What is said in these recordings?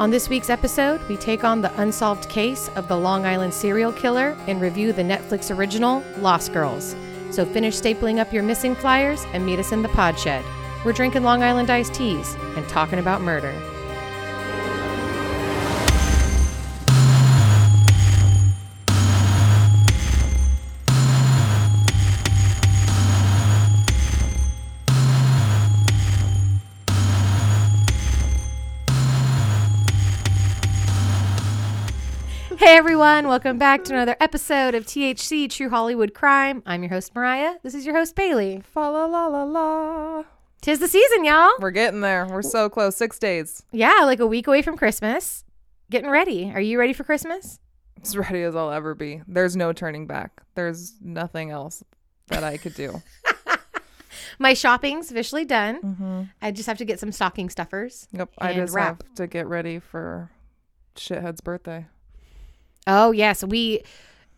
On this week's episode, we take on the unsolved case of the Long Island serial killer and review the Netflix original Lost Girls. So finish stapling up your missing flyers and meet us in the pod shed. We're drinking Long Island iced teas and talking about murder. Hey everyone, welcome back to another episode of THC True Hollywood Crime. I'm your host Mariah. This is your host Bailey. Fa la la la la. Tis the season, y'all. We're getting there. We're so close. Six days. Yeah, like a week away from Christmas. Getting ready. Are you ready for Christmas? As ready as I'll ever be. There's no turning back. There's nothing else that I could do. My shopping's officially done. mm-hmm. I just have to get some stocking stuffers. Yep. I just wrap. have to get ready for shithead's birthday. Oh, yes. We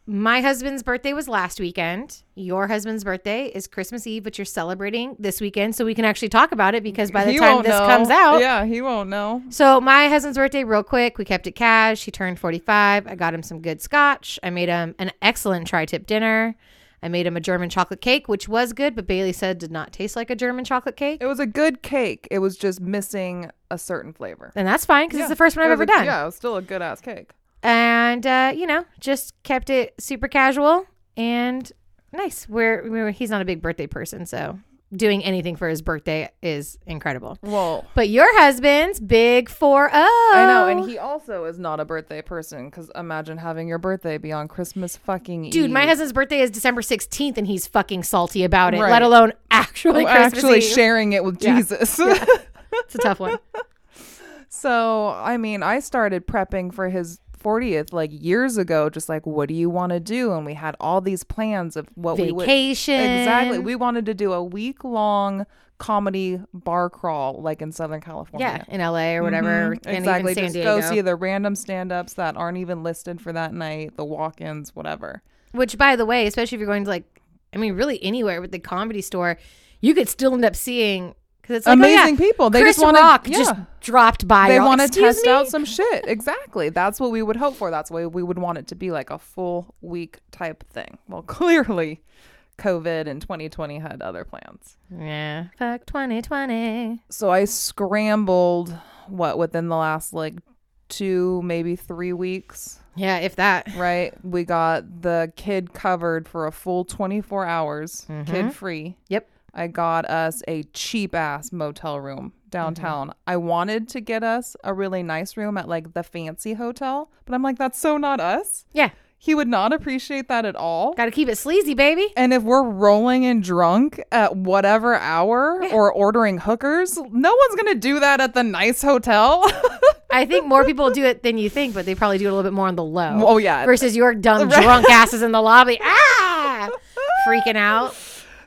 my husband's birthday was last weekend. Your husband's birthday is Christmas Eve, but you're celebrating this weekend so we can actually talk about it because by the He time this know. comes out, Yeah, he won't know. So my husband's birthday, real quick, we kept it cash. He turned 45. I got him some good scotch. I made him an excellent tri-tip dinner. I made him a German chocolate cake, which was good, but Bailey said did not taste like a German chocolate cake. It was a good cake. It was just missing a certain flavor. And that's fine because Yeah. it's the first one I've ever a- done. Yeah, it was still a good ass cake. And uh, you know, just kept it super casual and nice. We're, we're he's not a big birthday person, so doing anything for his birthday is incredible. Well, But your husband's big 4 I know, and he also is not a birthday person. Because imagine having your birthday be on Christmas fucking Dude, Eve. my husband's birthday is December 16th and he's fucking salty about it, Right. let alone actually Oh, Christmas actually Eve. sharing it with Yeah. Jesus. it's a tough one. So, I mean, I started prepping for his 40th like years ago, just like, what do you want to do? And we had all these plans of what we would. Vacation. Exactly. We wanted to do a week long comedy bar crawl, like in Southern California. Yeah, in LA or whatever. Mhm. And Exactly. Just Diego. go see the random stand ups that aren't even listed for that night, the walk ins, whatever. Which, by the way, especially if you're going to like, I mean, really anywhere with the comedy store, you could still end up seeing because it's like Amazing oh, yeah, people. They Chris just wanna- Rock yeah. just dropped by. they want to test me?" out some shit. Exactly. That's what we would hope for. That's why we would want it to be like a full week type thing. Well, clearly, COVID and 2020 had other plans. Yeah, fuck 2020. So I scrambled, what, within the last like two, maybe three weeks, Yeah, if that. right? We got the kid covered for a full 24 hours, Mhm. kid free. Yep. I got us a cheap ass motel room downtown. Mm-hmm. I wanted to get us a really nice room at like the fancy hotel, but I'm like, that's so not us. Yeah, He would not appreciate that at all. got to keep it sleazy, baby. And if we're rolling and drunk at whatever hour Yeah. or ordering hookers, no one's going to do that at the nice hotel. I think more people do it than you think, but they probably do it a little bit more on the low. oh, yeah. versus your dumb Right. drunk asses in the lobby, ah, freaking out.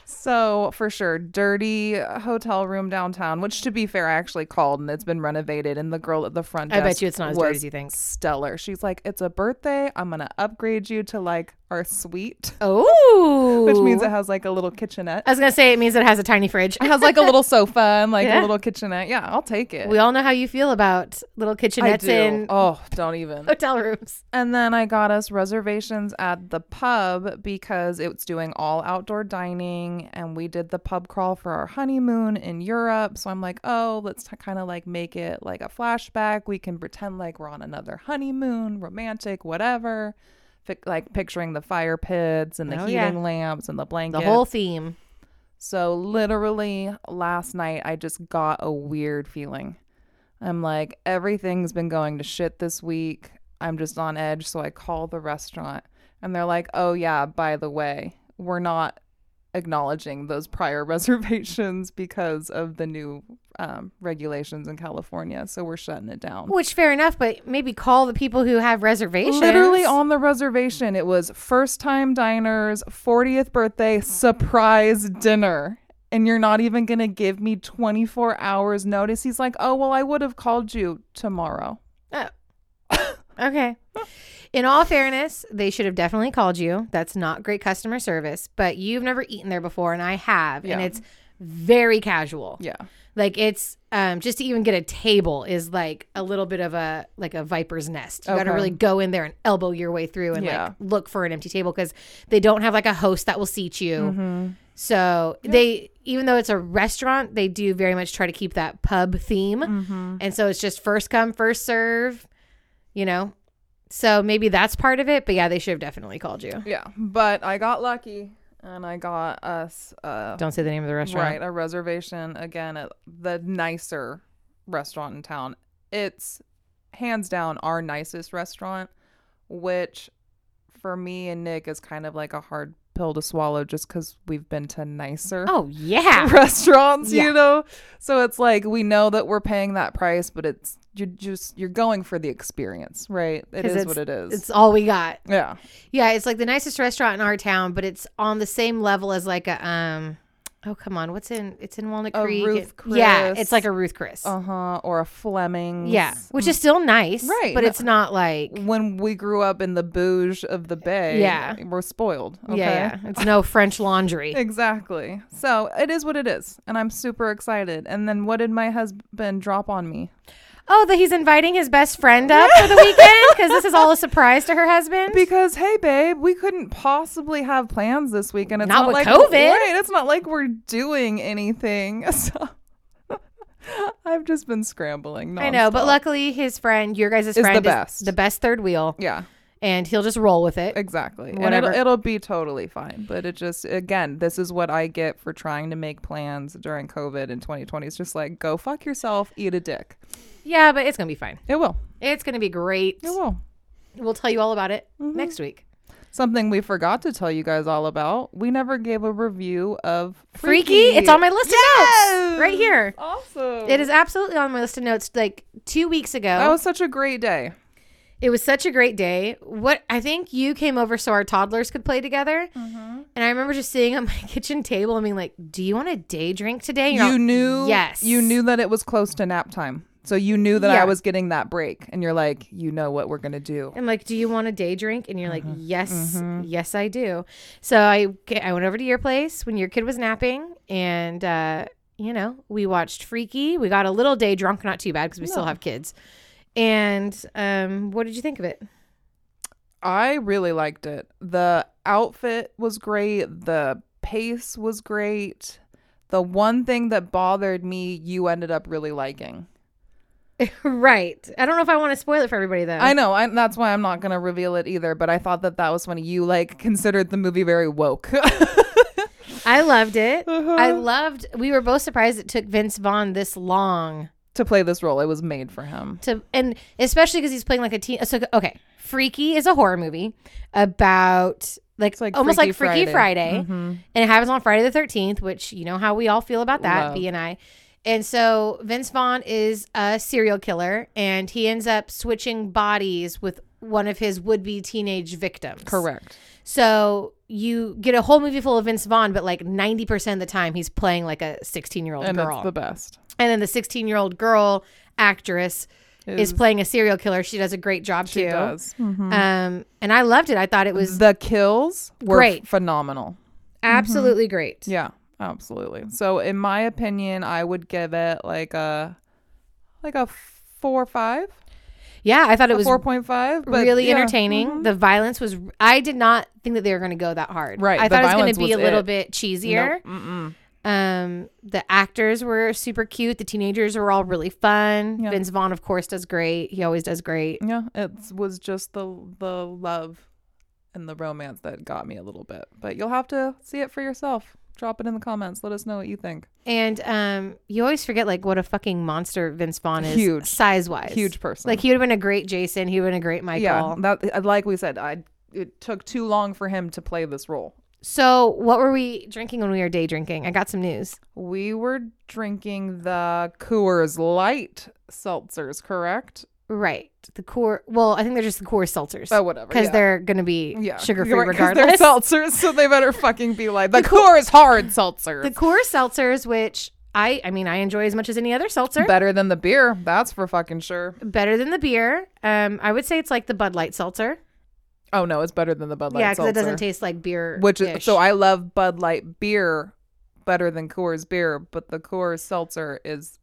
So for sure, dirty hotel room downtown. Which, to be fair, I actually called and it's been renovated. And the girl at the front I bet you it's not as dirty as you think. Stellar. She's like, "It's a birthday. I'm gonna upgrade you to like our suite, Oh, which means it has like a little kitchenette. I was gonna say it means it has a tiny fridge. It has like a little sofa and like Yeah. a little kitchenette. Yeah, I'll take it. We all know how you feel about little kitchenettes in Oh, don't even. hotel rooms. And then I got us reservations at the pub because it's doing all outdoor dining. And we did the pub crawl for our honeymoon in Europe. So I'm like, oh, let's kind of like make it like a flashback. We can pretend like we're on another honeymoon, romantic, whatever. Like picturing the fire pits and the Oh, heating yeah. lamps and the blankets. The whole theme. So literally last night I just got a weird feeling. I'm like everything's been going to shit this week. I'm just on edge, so I call the restaurant and they're like, "Oh yeah, by the way, we're not acknowledging those prior reservations because of the new um, regulations in California, so we're shutting it down." Which fair enough, but maybe call the people who have reservations. Literally on the reservation, it was first time diners, 40th birthday surprise dinner. And you're not even going to give me 24 hours notice. He's like, oh, well, I would have called you tomorrow. Okay. In all fairness, they should have definitely called you. That's not great customer service, but you've never eaten there before, and I have. And it's very casual. Yeah. Like it's um just to even get a table is like a little bit of a like a viper's nest. You got to really go in there and elbow your way through and Yeah. like look for an empty table because they don't have like a host that will seat you. Mm-hmm. So they even though it's a restaurant, they do very much try to keep that pub theme. Mm-hmm. And so it's just first come, first serve, you know. So maybe that's part of it, but yeah, they should have definitely called you. Yeah. But I got lucky and I got us uh Don't say the name of the restaurant. right a reservation again at the nicer restaurant in town. It's hands down our nicest restaurant, which for me and Nick is kind of like a hard pill to swallow just because we've been to nicer Oh yeah. restaurants, Yeah. you know? So it's like we know that we're paying that price, but it's you're just you're going for the experience, right? It is what it is. It's all we got. yeah. Yeah, it's like the nicest restaurant in our town, but it's on the same level as like a um oh come on, what's in it's in Walnut A Creek. Ruth It- yeah, it's like a Ruth Chris. Uh-huh. Or a Fleming. yeah, which is still nice, Right, But it's not like when we grew up in the bouge of the bay, Yeah. we're spoiled. Okay? yeah, yeah, it's no French laundry. Exactly. So it is what it is. And I'm super excited. And then what did my husband drop on me? Oh, that he's inviting his best friend up for the weekend because this is all a surprise to her husband. Because hey babe, we couldn't possibly have plans this weekend. It's Not not, with like COVID. Right, it's not like we're doing anything. So I've just been scrambling. I know, but luckily his friend, your guys' the friend, best. the best third wheel, Yeah, and he'll just roll with it. exactly. Whatever. And it'll, it'll be totally fine. But it just again, this is what I get for trying to make plans during COVID in 2020. It's just like go fuck yourself, eat a dick. Yeah, but it's gonna be fine. It will. It's gonna be great. It will. We'll tell you all about it Mm-hmm. next week. Something we forgot to tell you guys all about. We never gave a review of Freaky, it's on my list of Yes! notes right here. Awesome. It is absolutely on my list of notes. Like two weeks ago, That was such a great day. It was such a great day. What I think you came over so our toddlers could play together, Mm-hmm. and I remember just sitting at my kitchen table and being like, "Do you want a day drink today?" You're you knew yes, you knew that it was close to nap time. So you knew that Yeah. I was getting that break and you're like, you know what we're going to do. I'm like, "Do you want a day drink?" And you're Mm-hmm. like, "Yes, yes, I do." So I I went over to your place when your kid was napping, and uh, you know we watched Freaky. We got a little day drunk, not too bad because we still have kids. And um, what did you think of it? I really liked it. The outfit was great, the pace was great. The one thing that bothered me, you ended up really liking. right. I don't know if I want to spoil it for everybody though. I know, I, that's why I'm not going to reveal it either, but I thought that that was when You like considered the movie very woke. I loved it. Uh-huh. I loved. We were both surprised it took Vince Vaughn this long to play this role, it was made for him. to, and especially because he's playing like a teen. So okay, Freaky is a horror movie about like, like almost Freaky like Freaky Friday, Friday. Mhm. and it happens on Friday the Thirteenth, which you know how we all feel about that, Love. B and I. And so Vince Vaughn is a serial killer, and he ends up switching bodies with one of his would-be teenage victims. Correct. So you get a whole movie full of Vince Vaughn, but like 90% of the time he's playing like a 16 year old And girl. the best. And then the 16 year old girl actress is, playing a serial killer. She does a great job she too. does. Mhm. Um, and I loved it. I thought it was the kills were Great. phenomenal. absolutely great. Yeah, absolutely. So in my opinion, I would give it like a like a four or five, Yeah, I thought it a was four point five. But really yeah, entertaining. mhm. The violence was. I did not think that they were going to go that hard. Right, I thought it was going to be a little it. bit cheesier. Nope. Um, the actors were super cute. The teenagers were all really fun. Yeah. Vince Vaughn, of course, does great. He always does great. Yeah, it was just the the love and the romance that got me a little bit. But you'll have to see it for yourself. Drop it in the comments. Let us know what you think. And um, you always forget like what a fucking monster Vince Vaughn is, Huge. size wise, Huge person. Like he would have been a great Jason. He would have been a great Michael. yeah, that like we said, I it took too long for him to play this role. So what were we drinking when we were day drinking? I got some news. We were drinking the Coors Light seltzers, correct? Right, the core. Well, I think they're just the core seltzers. Oh, whatever. because yeah. they're gonna be yeah, sugar free You're right, 'cause regardless. They're seltzers, so they better fucking be like the Coors Hard seltzers. the core seltzers, which I, I mean, I enjoy as much as any other seltzer. Better than the beer, that's for fucking sure. Better than the beer. Um, I would say it's like the Bud Light seltzer. Oh no, it's better than the Bud Light yeah, because it doesn't taste like beer. Which is so I love Bud Light beer, better than Coors beer, but the Coors seltzer is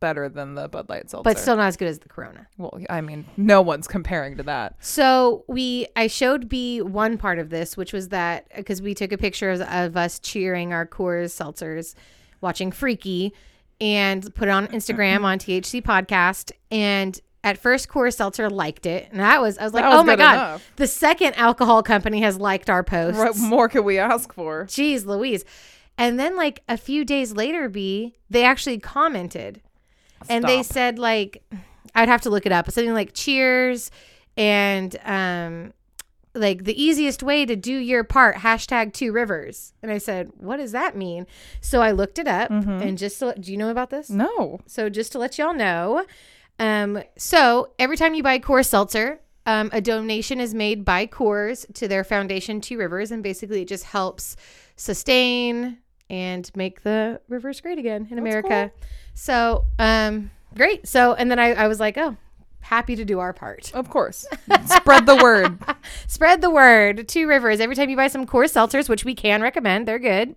better than the Bud Light seltzer. but still not as good as the Corona. well, I mean, no one's comparing to that. So we, I showed B one part of this, which was that because we took a picture of, of us cheering our Coors seltzers, watching Freaky, and put it on Instagram on THC Podcast. And at first, Coors Seltzer liked it, and that was I was like, was oh my god, enough. the second alcohol company has liked our post. What more could we ask for? Jeez Louise. And then like a few days later, B, they actually commented. And they said like I'd have to look it up. Something like cheers and um like the easiest way to do your part, hashtag two rivers. And I said, What does that mean? So I looked it up and just to, do you know about this? No. So just to let y'all know, um, so every time you buy Coors Seltzer, um, a donation is made by Coors to their foundation, Two Rivers, and basically it just helps sustain and make the rivers great again in America. So um, great. So and then I, I was like, oh, happy to do our part. Of course. Spread the word. Spread the word. Two Rivers. Every time you buy some Coors Seltzers, which we can recommend, they're good.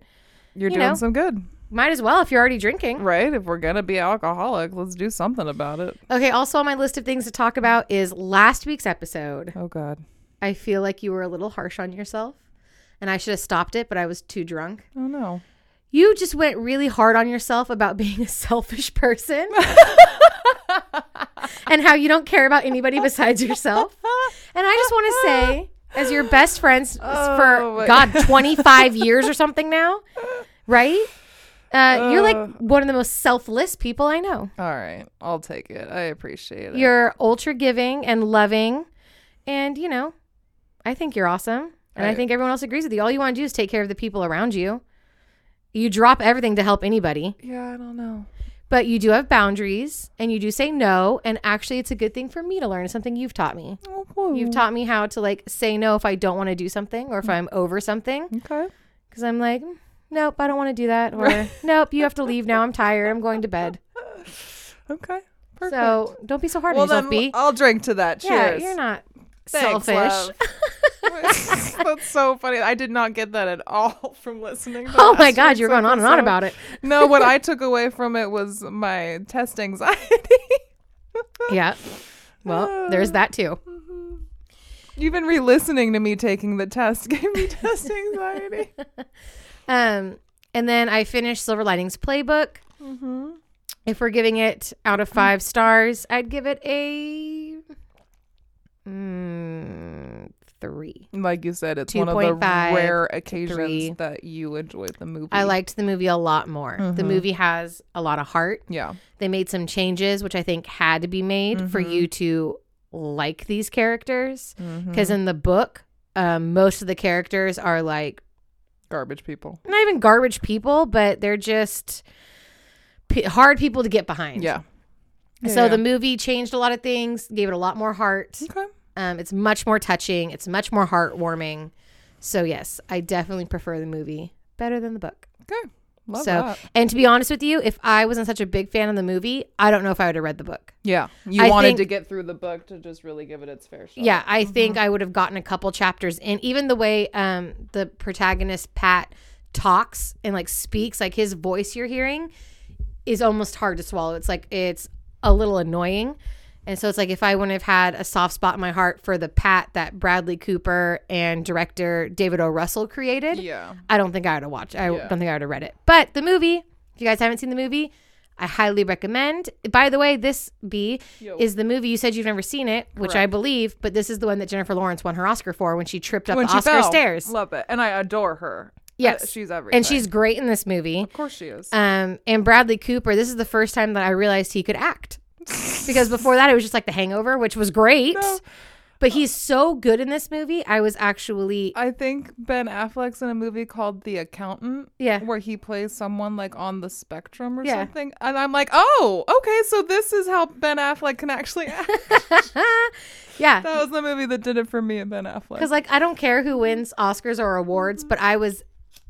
You're You doing know. some good. Might as well if you're already drinking. Right? If we're going to be alcoholic, let's do something about it. Okay, also on my list of things to talk about is last week's episode. Oh, God. I feel like you were a little harsh on yourself and I should have stopped it, but I was too drunk. Oh, no. You just went really hard on yourself about being a selfish person and how you don't care about anybody besides yourself. And I just want to say, as your best friends Oh, for God, 25 years or something now, right? Uh, you're like Uh. one of the most selfless people I know. All right. I'll take it. I appreciate it. You're ultra giving and loving. And, you know, I think you're awesome. And I, I- think everyone else agrees with you. All you want to do is take care of the people around you. You drop everything to help anybody, yeah, I don't know. but you do have boundaries and you do say no. And actually, it's a good thing for me to learn. It's something you've taught me. Oh, You've taught me how to like say no if I don't want to do something or if I'm over something. Okay. Because I'm like, "Mm, nope, I don't want to do that. Or nope, you have to leave now. I'm tired. I'm going to bed. Okay. Perfect. So don't be so hard well, on yourself, B. I'll drink to that. Yeah, you're not Thanks, selfish. That's so funny. I did not get that at all from listening. To Oh my God, you're going on and on about it. No, what I took away from it was my test anxiety. Yeah. Well, there's that too. Mm-hmm. Even re-listening to me taking the test gave me test anxiety. Um, and then I finished Silver Linings Playbook. If we're giving it out of five stars, I'd give it a mm, three. Like you said, it's one of the 2.5 rare occasions three. that you enjoyed the movie. I liked the movie a lot more. The movie has a lot of heart. Yeah. They made some changes, which I think had to be made for you to like these characters. Because in the book, um, most of the characters are like Garbage people. not even garbage people, but they're just p- hard people to get behind. Yeah. so Yeah, the movie changed a lot of things, gave it a lot more heart. Okay. Um, it's much more touching. It's much more heartwarming. So yes, I definitely prefer the movie better than the book. Okay. Love so, that. and to be honest with you, if I wasn't such a big fan of the movie, I don't know if I would have read the book. Yeah. You I wanted think- to get through the book to just really give it its fair shot. Yeah, I think I would have gotten a couple chapters in. Even the way um, the protagonist Pat talks and like speaks, like his voice you're hearing is almost hard to swallow. It's like it's a little annoying. And so it's like if I wouldn't have had a soft spot in my heart for the Pat that Bradley Cooper and director David O. Russell created, Yeah. I don't think I would have watched. I Yeah. don't think I would have read it. But the movie, if you guys haven't seen the movie, I highly recommend. By the way, this B Yo. is the movie you said you've never seen it, which I believe, but this is the one that Jennifer Lawrence won her Oscar for when she tripped up when the Oscar fell. stairs. Love it. And I adore her. Yes. Uh, she's everything. and she's great in this movie. Of course she is. Um, and Bradley Cooper, this is the first time that I realized he could act. Because before that it was just like The Hangover, which was great. No. But he's so good in this movie. I was actually I think Ben Affleck's in a movie called The Accountant. Yeah. Where he plays someone like on the spectrum or Yeah. something. And I'm like, oh, okay, so this is how Ben Affleck can actually act. yeah. that was the movie that did it for me and Ben Affleck. Because like I don't care who wins Oscars or awards, but I was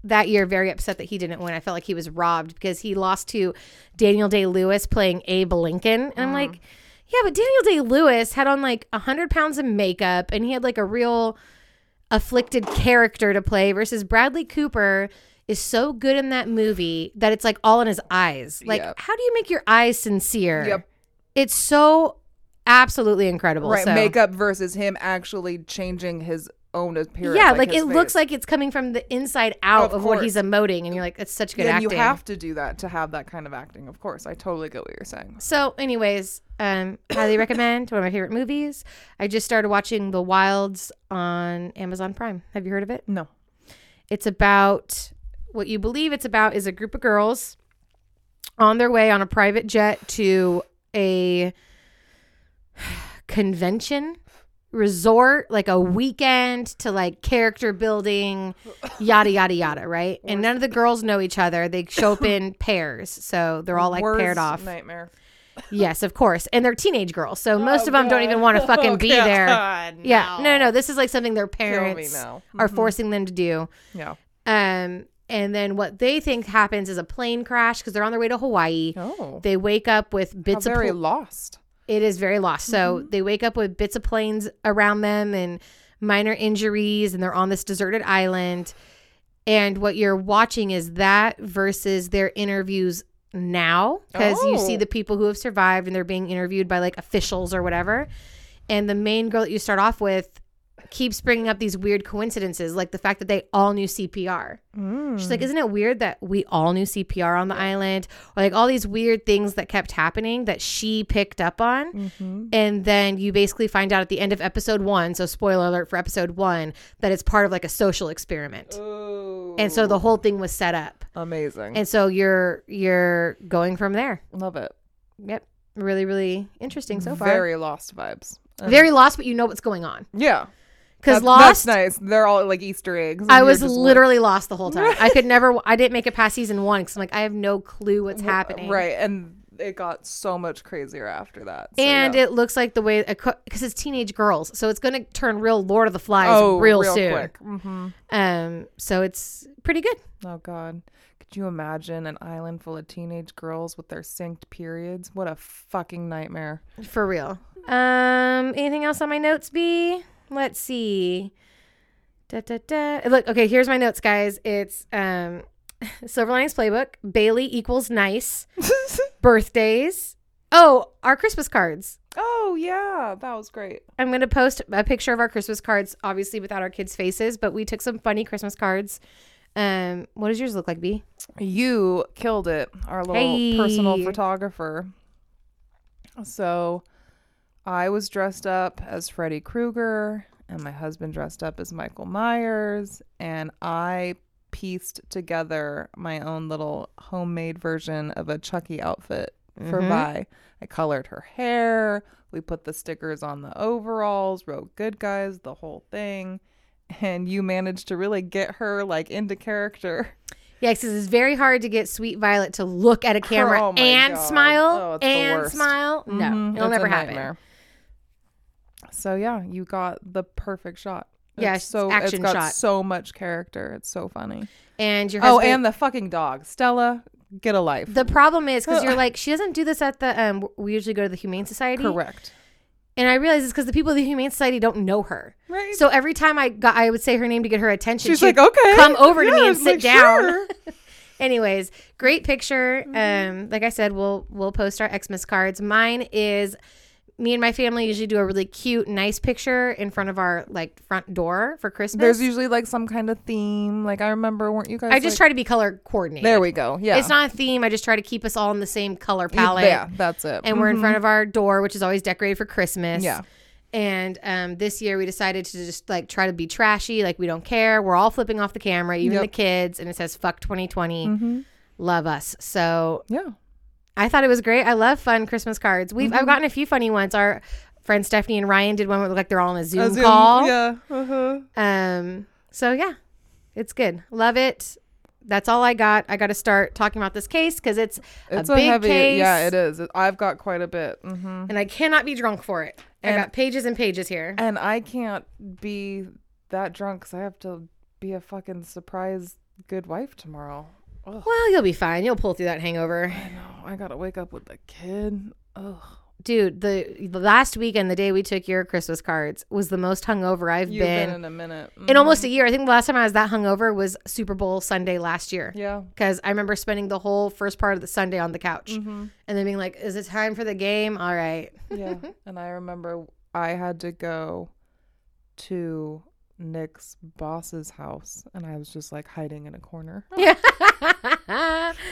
that year very upset that he didn't win. I felt like he was robbed because he lost to Daniel Day Lewis playing Abe Lincoln, and I'm like, yeah, but Daniel Day Lewis had on like hundred pounds of makeup, and he had like a real afflicted character to play versus Bradley Cooper is so good in that movie that it's like all in his eyes. Like, Yep. how do you make your eyes sincere? Yep. It's so absolutely incredible. right So- makeup versus him actually changing his own appearance. yeah, like, his it looks like it's coming from the inside out of, Of what he's emoting, and you're like, it's such good and acting. you have to do that to have that kind of acting. Of course, I totally get what you're saying. So, anyways, um, highly recommend. One of my favorite movies. I just started watching The Wilds on Amazon Prime. Have you heard of it? No. It's about what you believe it's about is a group of girls on their way on a private jet to a convention resort, like a weekend to like character building, yada yada yada, right? And none of the girls know each other. They show up in pairs, so they're all like Worst paired off. Nightmare. Yes, of course. And they're teenage girls, so most of them don't even want to fucking be there. Yeah, no, no, no. This is like something their parents now. are forcing them to do. Yeah. Um, and then what they think happens is a plane crash because they're on their way to Hawaii. Oh. They wake up with How bits of very pl- lost. It is very lost. So mm-hmm. they wake up with bits of planes around them and minor injuries, and they're on this deserted island. And what you're watching is that versus their interviews now, because you see Oh. the people who have survived and they're being interviewed by like officials or whatever. And the main girl that you start off with keeps bringing up these weird coincidences, like the fact that they all knew CPR. She's like, isn't it weird that we all knew CPR on the island? Or like all these weird things that kept happening that she picked up on. Mm-hmm. And then you basically find out at the end of episode one, so spoiler alert for episode one, that it's part of like a social experiment. Ooh. And so the whole thing was set up. amazing. And so you're you're going from there. Love it. Yep. Really, really interesting so far. Very lost vibes. Very lost, but you know what's going on. yeah. Because lost That's nice. They're all like Easter eggs. I was just like- literally lost the whole time. I could never. I didn't make it past season one because I'm like, I have no clue what's happening. Right, and it got so much crazier after that. So, And yeah. it looks like the way because it's teenage girls, so it's going to turn real Lord of the Flies oh, real, real soon. quick. hmm Um, so it's pretty good. Oh God, could you imagine an island full of teenage girls with their synced periods? What a fucking nightmare. For real. Um, anything else on my notes, B? Let's see. Da, da, da. Look, okay, here's my notes, guys. It's um Silver Linings Playbook, Bailey equals nice, birthdays. Oh, our Christmas cards. oh yeah, that was great. I'm going to post a picture of our Christmas cards, obviously without our kids' faces, but we took some funny Christmas cards. Um, what does yours look like, B? You killed it, our little Hey. personal photographer. So, I was dressed up as Freddy Krueger, and my husband dressed up as Michael Myers, and I pieced together my own little homemade version of a Chucky outfit for Mhm. Vi. I colored her hair. We put the stickers on the overalls, wrote good guys, the whole thing. And you managed to really get her like into character. Yeah, because it's very hard to get Sweet Violet to look at a camera Oh and God. smile Oh, and smile. No, Mhm, it'll it's never happen. So yeah, you got the perfect shot. Yeah, It's so action it's got shot. so much character. It's so funny. And your Oh, and the fucking dog, Stella, get a life. the problem is because you're like she doesn't do this at the um. We usually go to the Humane Society, Correct. and I realize it's because the people of the Humane Society don't know her. Right. So every time I got, I would say her name to get her attention. She's like, okay, come over to me and sit like, down. sure. Anyways, great picture. Mm-hmm. Um, like I said, we'll we'll post our Xmas cards. Mine is me and my family usually do a really cute, nice picture in front of our like front door for Christmas. There's usually like some kind of theme. Like I remember, weren't you guys? I just like- try to be color coordinated. There we go. Yeah. It's not a theme. I just try to keep us all in the same color palette. Yeah, that's it. And we're in Mhm. front of our door, which is always decorated for Christmas. Yeah. And um, this year we decided to just like try to be trashy, like we don't care. We're all flipping off the camera, even Yep. the kids, and it says "fuck 2020." Mhm. Love us. So Yeah. I thought it was great. I love fun Christmas cards. We've Mm-hmm. I've gotten a few funny ones. Our friend Stephanie and Ryan did one where looked like they're all on a Zoom, A Zoom- call. Yeah. Uh-huh. Um. So yeah, it's good. Love it. That's all I got. I got to start talking about this case because it's, It's a a, big heavy. case. Yeah, it is. I've got quite a bit. hmm and I cannot be drunk for it. I And- got pages and pages here. And I can't be that drunk because I have to be a fucking surprise good wife tomorrow. Ugh. Well, you'll be fine. You'll pull through that hangover. I know. I gotta wake up with the kid. Ugh. dude, the, the last weekend, the day we took your Christmas cards, was the most hungover I've You've been, been, in a minute. in Mhm. almost a year. I think the last time I was that hungover was Super Bowl Sunday last year. Yeah. Because I remember spending the whole first part of the Sunday on the couch Mm-hmm. and then being like, is it time for the game? All right. Yeah. and I remember I had to go to Nick's boss's house and I was just like hiding in a corner. Yeah.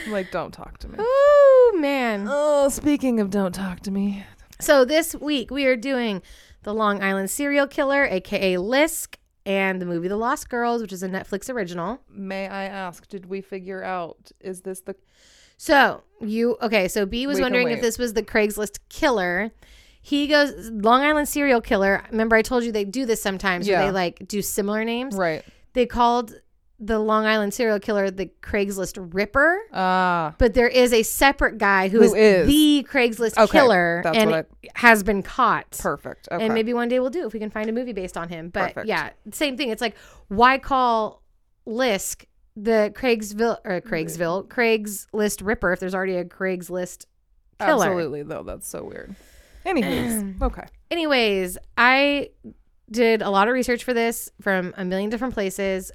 like, don't talk to me. Oh man. Oh, speaking of don't talk to me. So this week we are doing the Long Island serial killer, aka Lisk, and the movie The Lost Girls, which is a Netflix original. May I ask, did we figure out is this the So you okay? So B was We wondering if this was the Craigslist killer. He goes Long Island serial killer. Remember, I told you they do this sometimes. Where Yeah. they like do similar names. right? They called the Long Island serial killer the Craigslist Ripper. Ah, But there is a separate guy who Who is, is. the Craigslist Okay, killer and what has been caught. perfect. Okay. And maybe one day we'll do if we can find a movie based on him. But Perfect. yeah, same thing. It's like why call Lisk the Craigsville or Craigsville Craigslist Ripper if there's already a Craigslist killer? Absolutely, though. That's so weird. Anyways, okay. Anyways, I did a lot of research for this from a million different places.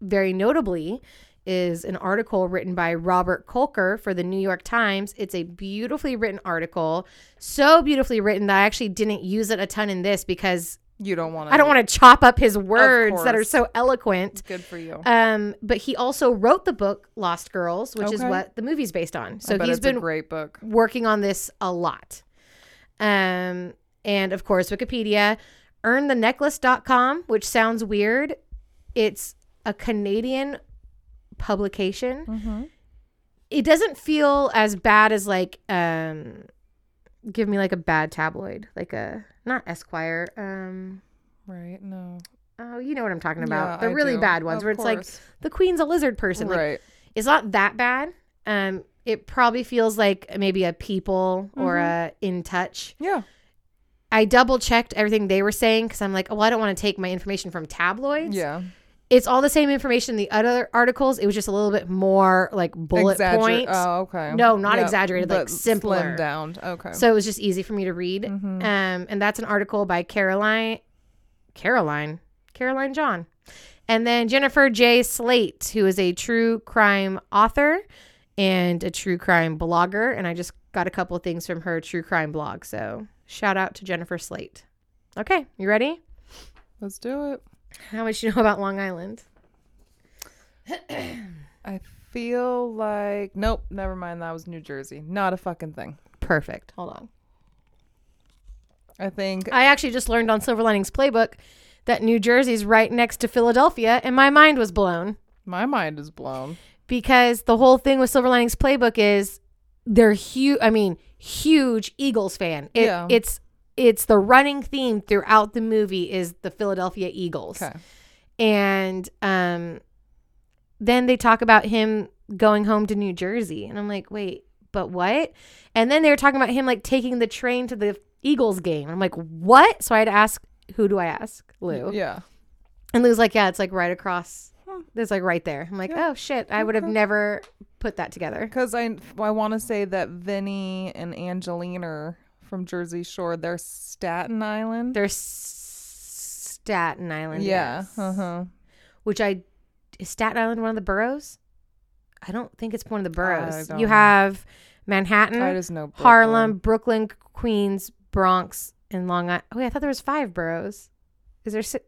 Very notably, is an article written by Robert Kolker for the New York Times. It's a beautifully written article, so beautifully written that I actually didn't use it a ton in this because You don't want to. I don't want to chop up his words that are so eloquent. Good for you. Um, but he also wrote the book Lost Girls, which is what the movie's based on. So he's been great book. working on this a lot. Um, and of course, Wikipedia, earnthenecklace.com, which sounds weird. It's a Canadian publication. Mm-hmm. It doesn't feel as bad as like um give me like a bad tabloid, like a not Esquire. Um Right? No. oh, you know what I'm talking about. Yeah, the I really do. bad ones Of where it's like the queen's a lizard person. Like right. it's not that bad. Um, it probably feels like maybe a People or Mm-hmm. a In Touch. Yeah. I double checked everything they were saying because I'm like, oh, well, I don't want to take my information from tabloids. Yeah. It's all the same information in the other articles. It was just a little bit more like bullet Exagger- point. Oh, okay. No, not Yeah, exaggerated, like simpler. slimmed down. Okay. So it was just easy for me to read. Mhm. Um, and that's an article by Caroline, Caroline, Caroline John. And then Jennifer J. Slate, who is a true crime author and a true crime blogger. And I just got a couple of things from her true crime blog. So shout out to Jennifer Slate. Okay, you ready? Let's do it. How much you know about Long Island? I feel like nope. Never mind. That was New Jersey. Not a fucking thing. Perfect. Hold on. I think I actually just learned on Silver Linings Playbook that New Jersey's right next to Philadelphia, and my mind was blown. my mind is blown. Because the whole thing with Silver Linings Playbook is they're huge. I mean, huge Eagles fan. It, Yeah. It's it's the running theme throughout the movie is the Philadelphia Eagles, Okay. and um, then they talk about him going home to New Jersey, and I'm like, wait, but what? And then they were talking about him like taking the train to the Eagles game. I'm like, what? So I had to ask, who do I ask? Lou. Yeah. And Lou's like, yeah, it's like right across. It's like right there. I'm like, Yeah. oh shit, I would have never put that together. Because I I want to say that Vinny and Angelina are from Jersey Shore. They're Staten Island. There's Staten Island. yeah. yes. Uh huh. Which I is Staten Island one of the boroughs? I don't think it's one of the boroughs. You know. have Manhattan, I just know Brooklyn. Harlem, Brooklyn, Queens, Bronx, and Long Island. Oh, yeah, I thought there was five boroughs. Is there? Si-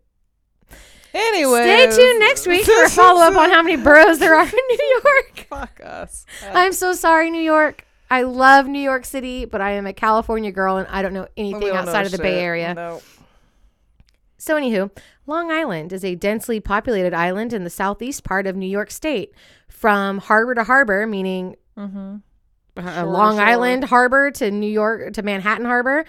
Anyway, Stay tuned next week for a follow up on how many boroughs there are in New York. Fuck us. I'm so sorry, New York. I love New York City, but I am a California girl and I don't know anything don't know outside of the Bay. Area. No. So, anywho, Long Island is a densely populated island in the southeast part of New York State. From harbor to harbor, meaning Mm-hmm. uh, Long shore. Island Harbor to New York to Manhattan Harbor,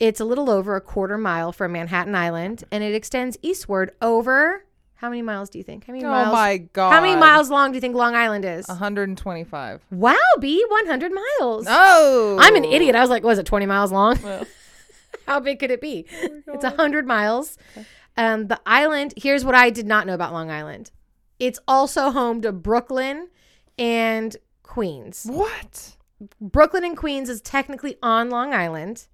it's a little over a quarter mile from Manhattan Island, and it extends eastward over. How many miles do you think? How many Oh miles? my god. How many miles long do you think Long Island is? 125. Wow, B, 100 miles. Oh. I'm an idiot. I was like, was it 20 miles long? Well, How big could it be? Oh It's a hundred miles. Um, the island. Here's what I did not know about Long Island. It's also home to Brooklyn and Queens. what? Brooklyn and Queens is technically on Long Island,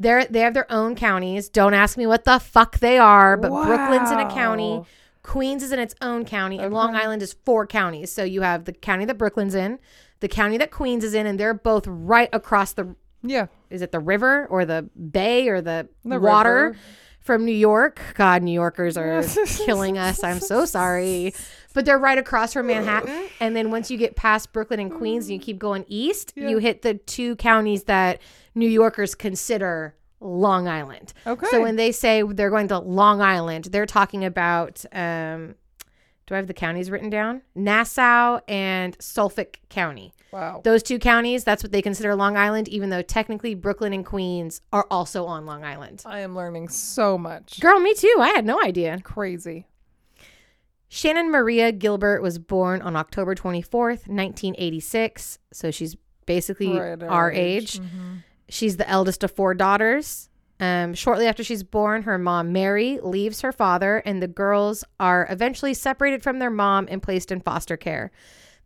They're they have their own counties. Don't ask me what the fuck they are, but Brooklyn's in a county. Queens is in its own county, and Long Island is four counties. So you have the county that Brooklyn's in, the county that Queens is in, and they're both right across the Yeah. is it the river or the bay or the, The water river. from New York? God, New Yorkers are killing us. I'm so sorry. But they're right across from Manhattan. And then once you get past Brooklyn and Queens and you keep going east, you hit the two counties that New Yorkers consider Long Island. Okay. So when they say they're going to Long Island, they're talking about um do I have the counties written down? Nassau and Suffolk County. wow. Those two counties, that's what they consider Long Island, even though technically Brooklyn and Queens are also on Long Island. I am learning so much. Girl, me too. I had no idea. Crazy. Shannan Maria Gilbert was born on October 24th, 1986. So she's basically Right, our age. Mhm. She's the eldest of four daughters. Um, shortly after she's born, her mom, Mary, leaves her father, and the girls are eventually separated from their mom and placed in foster care.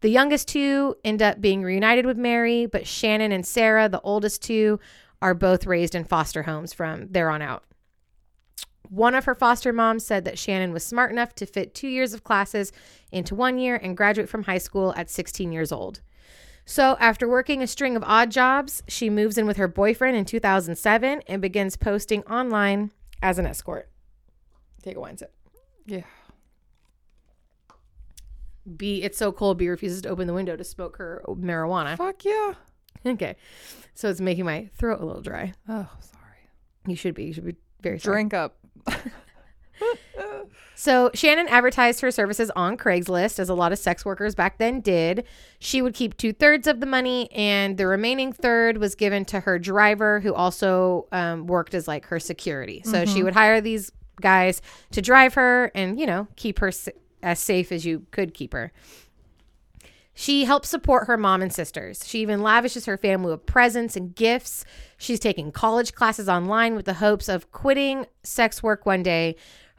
The youngest two end up being reunited with Mary, but Shannan and Sarah, the oldest two, are both raised in foster homes from there on out. One of her foster moms said that Shannan was smart enough to fit two years of classes into one year and graduate from high school at 16 years old. So, after working a string of odd jobs, she moves in with her boyfriend in 2007 and begins posting online as an escort. Take a wine sip. Yeah. B, it's so cold, B refuses to open the window to smoke her marijuana. Fuck yeah. Okay. So, it's making my throat a little dry. Oh, sorry. You should be. You should be very sorry. Drink up. So Shannan advertised her services on Craigslist, as a lot of sex workers back then did. She would keep two thirds of the money, and the remaining third was given to her driver, who also um, worked as like her security. So she would hire these guys to drive her and you know keep her s- as safe as you could keep her. She helps support her mom and sisters. She even lavishes her family with presents and gifts. She's taking college classes online with the hopes of quitting sex work one day.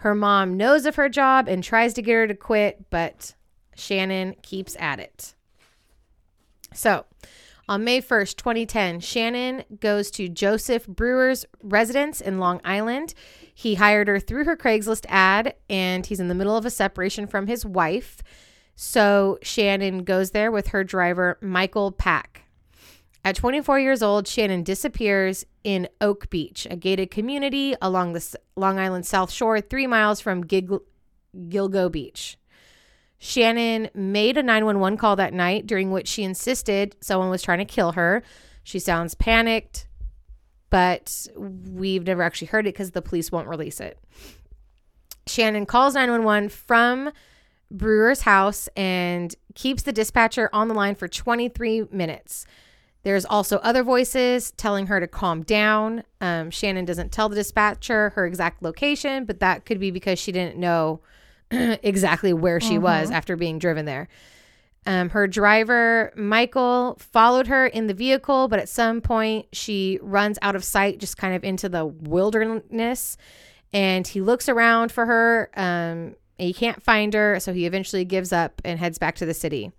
Her mom knows of her job and tries to get her to quit, but Shannan keeps at it. So, on May 1st, 2010, Shannan goes to Joseph Brewer's residence in Long Island. He hired her through her Craigslist ad, and he's in the middle of a separation from his wife. So, Shannan goes there with her driver, Michael Pak. At 24 years old, Shannan disappears in Oak Beach, a gated community along the Long Island South Shore, three miles from Gig- Gilgo Beach. Shannan made a 911 call that night, during which she insisted someone was trying to kill her. She sounds panicked, but we've never actually heard it because the police won't release it. Shannan calls 911 from Brewer's house and keeps the dispatcher on the line for 23 minutes. There's also other voices telling her to calm down. Um, Shannan doesn't tell the dispatcher her exact location, but that could be because she didn't know exactly where she was after being driven there. Um, her driver, Michael, followed her in the vehicle, but at some point she runs out of sight, just kind of into the wilderness. And he looks around for her. Um, and he can't find her, so he eventually gives up and heads back to the city.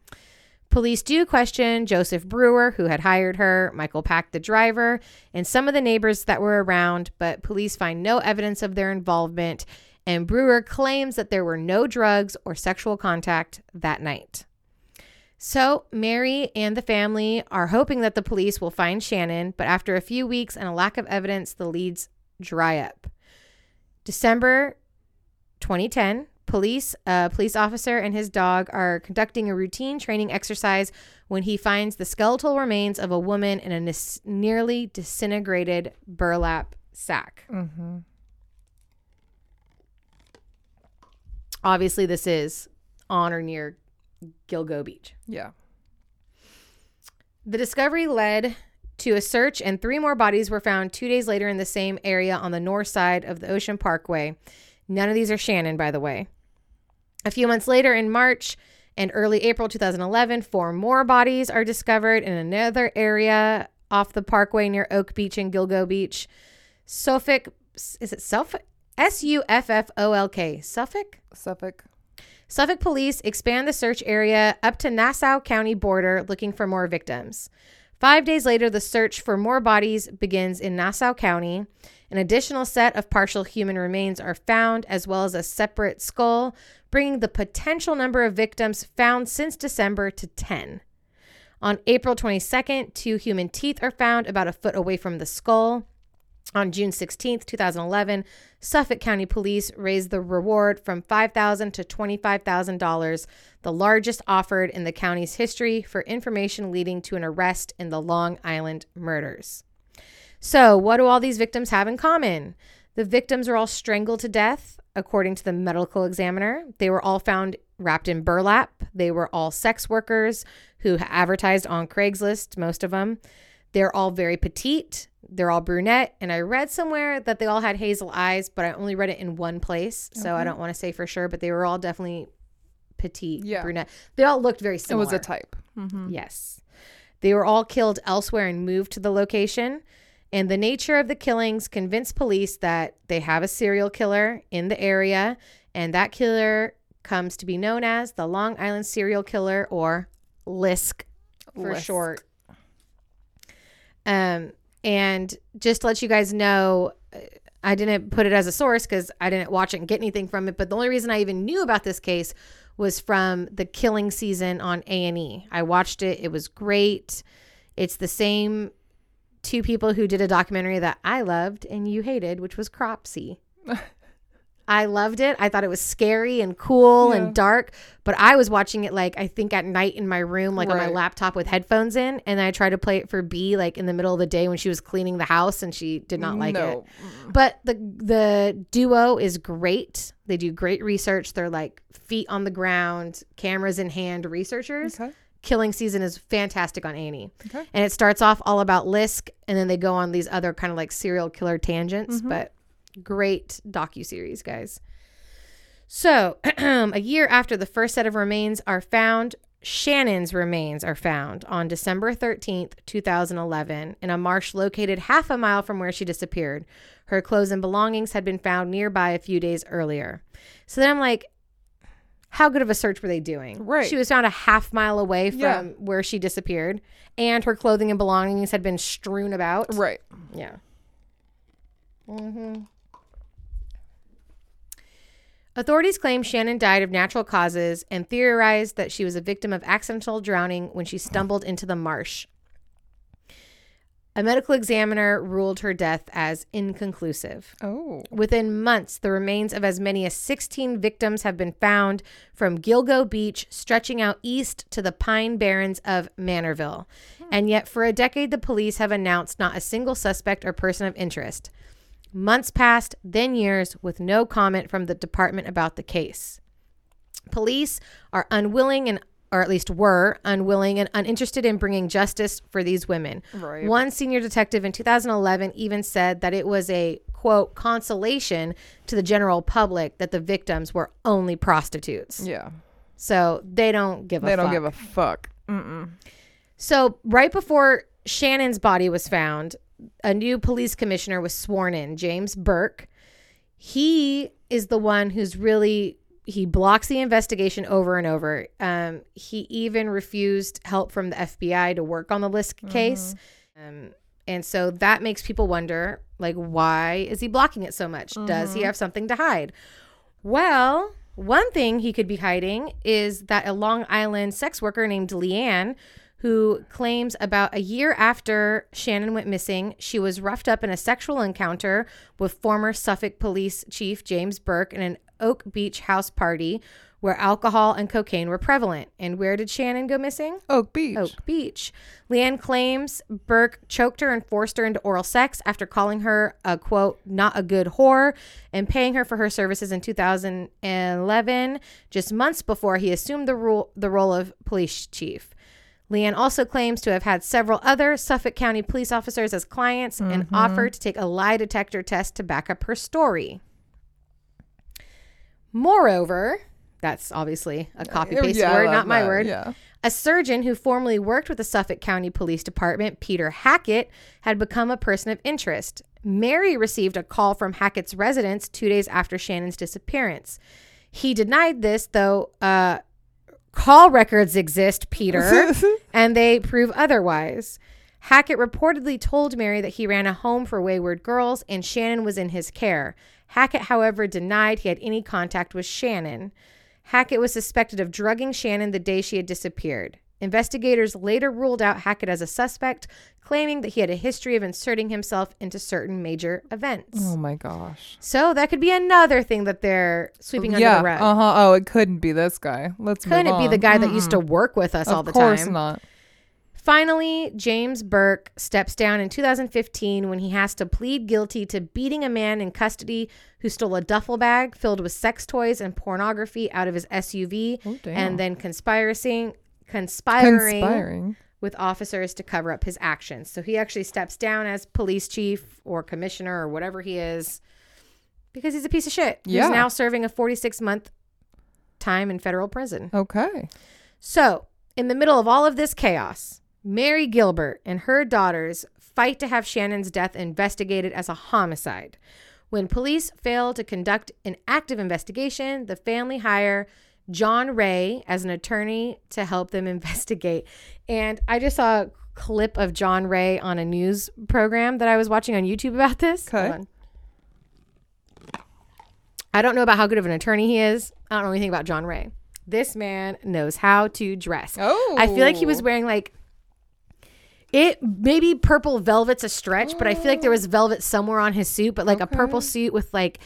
Police do question Joseph Brewer, who had hired her, Michael Pak, the driver, and some of the neighbors that were around, but police find no evidence of their involvement. And Brewer claims that there were no drugs or sexual contact that night. So, Mary and the family are hoping that the police will find Shannan, but after a few weeks and a lack of evidence, the leads dry up. December 2010, police, a police officer and his dog are conducting a routine training exercise when he finds the skeletal remains of a woman in a nearly disintegrated burlap sack. Mm-hmm. Obviously, this is on or near Gilgo Beach. Yeah. The discovery led to a search, and three more bodies were found two days later in the same area on the north side of the Ocean Parkway. None of these are Shannan, by the way. A few months later, in March and early April 2011, four more bodies are discovered in another area off the parkway near Oak Beach and Gilgo Beach. Suffolk, is it Suffolk? S U F F O L K. Suffolk? Suffolk. Suffolk police expand the search area up to Nassau County border looking for more victims. Five days later, the search for more bodies begins in Nassau County. An additional set of partial human remains are found, as well as a separate skull, bringing the potential number of victims found since December to 10. On April 22nd, two human teeth are found about a foot away from the skull. On June 16th, 2011, Suffolk County Police raised the reward from 5,000 to $25,000, the largest offered in the county's history for information leading to an arrest in the Long Island murders. So, what do all these victims have in common? The victims are all strangled to death, according to the medical examiner. They were all found wrapped in burlap. They were all sex workers who advertised on Craigslist, most of them. They're all very petite. They're all brunette. And I read somewhere that they all had hazel eyes, but I only read it in one place. So I don't want to say for sure, but they were all definitely petite, Yeah. brunette. They all looked very similar. It was a type. Mm-hmm. Yes. They were all killed elsewhere and moved to the location. And the nature of the killings convinced police that they have a serial killer in the area. And that killer comes to be known as the Long Island serial killer or LISK for Lisk. short. Um, and just to let you guys know, I didn't put it as a source because I didn't watch it and get anything from it. But the only reason I even knew about this case was from the killing season on A and E. I watched it; it was great. It's the same two people who did a documentary that I loved and you hated, which was Cropsey. I loved it. I thought it was scary and cool Yeah. and dark, but I was watching it like I think at night in my room, like on my laptop with headphones in, and I tried to play it for B like in the middle of the day when she was cleaning the house and she did not like it. But the the duo is great. They do great research. They're like feet on the ground, cameras in hand researchers. Okay. Killing season is fantastic on Annie. Okay. And it starts off all about Lisk and then they go on these other kind of like serial killer tangents, Mm-hmm. but great docu-series, guys. So, a year after the first set of remains are found, Shannan's remains are found on December 13th, 2011, in a marsh located half a mile from where she disappeared. Her clothes and belongings had been found nearby a few days earlier. So then I'm like, how good of a search were they doing? Right. She was found a half mile away from Yeah. where she disappeared, and her clothing and belongings had been strewn about. Right. Yeah. Mm-hmm. Authorities claim Shannan died of natural causes and theorized that she was a victim of accidental drowning when she stumbled into the marsh. A medical examiner ruled her death as inconclusive. Oh. Within months, the remains of as many as 16 victims have been found from Gilgo Beach, stretching out east to the Pine Barrens of Manorville. Hmm. And yet, for a decade, the police have announced not a single suspect or person of interest. Months passed, then years, with no comment from the department about the case. Police are unwilling and or at least were unwilling and uninterested in bringing justice for these women. Right. One senior detective in 2011 even said that it was a quote consolation to the general public that the victims were only prostitutes. Yeah. So they don't give a They don't fuck. give a fuck. Mm-mm. So, right before Shannan's body was found, a new police commissioner was sworn in, James Burke. He is the one who's really he blocks the investigation over and over. Um, he even refused help from the FBI to work on the Lisk case. Um, and so that makes people wonder like why is he blocking it so much? Does he have something to hide? Well, one thing he could be hiding is that a Long Island sex worker named Leanne, who claims about a year after Shannan went missing, she was roughed up in a sexual encounter with former Suffolk Police Chief James Burke in an Oak Beach house party where alcohol and cocaine were prevalent. And where did Shannan go missing? Oak Beach. Oak Beach. Leanne claims Burke choked her and forced her into oral sex after calling her a quote, not a good whore, and paying her for her services in 2011, just months before he assumed the, role the role of police chief. Leanne also claims to have had several other Suffolk County police officers as clients and mm-hmm. offered to take a lie detector test to back up her story. Moreover, that's obviously a copy paste Yeah, word, not my that, word. Yeah. A surgeon who formerly worked with the Suffolk County Police Department, Peter Hackett, had become a person of interest. Mary received a call from Hackett's residence two days after Shannan's disappearance. He denied this, though uh, call records exist, Peter, and they prove otherwise. Hackett reportedly told Mary that he ran a home for wayward girls and Shannan was in his care. Hackett, however, denied he had any contact with Shannan. Hackett was suspected of drugging Shannan the day she had disappeared. Investigators later ruled out Hackett as a suspect, claiming that he had a history of inserting himself into certain major events. Oh my gosh. So that could be another thing that they're sweeping under yeah. the rug. Uh huh. Oh, it couldn't be this guy. Let's go. Couldn't it be the guy that used to work with us all the time? Of course not. Finally, James Burke steps down in 2015 when he has to plead guilty to beating a man in custody who stole a duffel bag filled with sex toys and pornography out of his SUV Oh, and then conspiring conspiring conspiring. with officers to cover up his actions. So he actually steps down as police chief or commissioner or whatever he is because he's a piece of shit. Yeah. He's now serving a 46 month time in federal prison. Okay. So, in the middle of all of this chaos, Mary Gilbert and her daughters fight to have Shannan's death investigated as a homicide. When police fail to conduct an active investigation, the family hire John Ray as an attorney to help them investigate. And I just saw a clip of John Ray on a news program that I was watching on YouTube about this. Okay. I don't know about how good of an attorney he is. I don't know anything about John Ray. This man knows how to dress. Oh. I feel like he was oh. wearing like it maybe purple velvet's a stretch, but I feel like there was velvet somewhere on his suit, but like a purple suit with like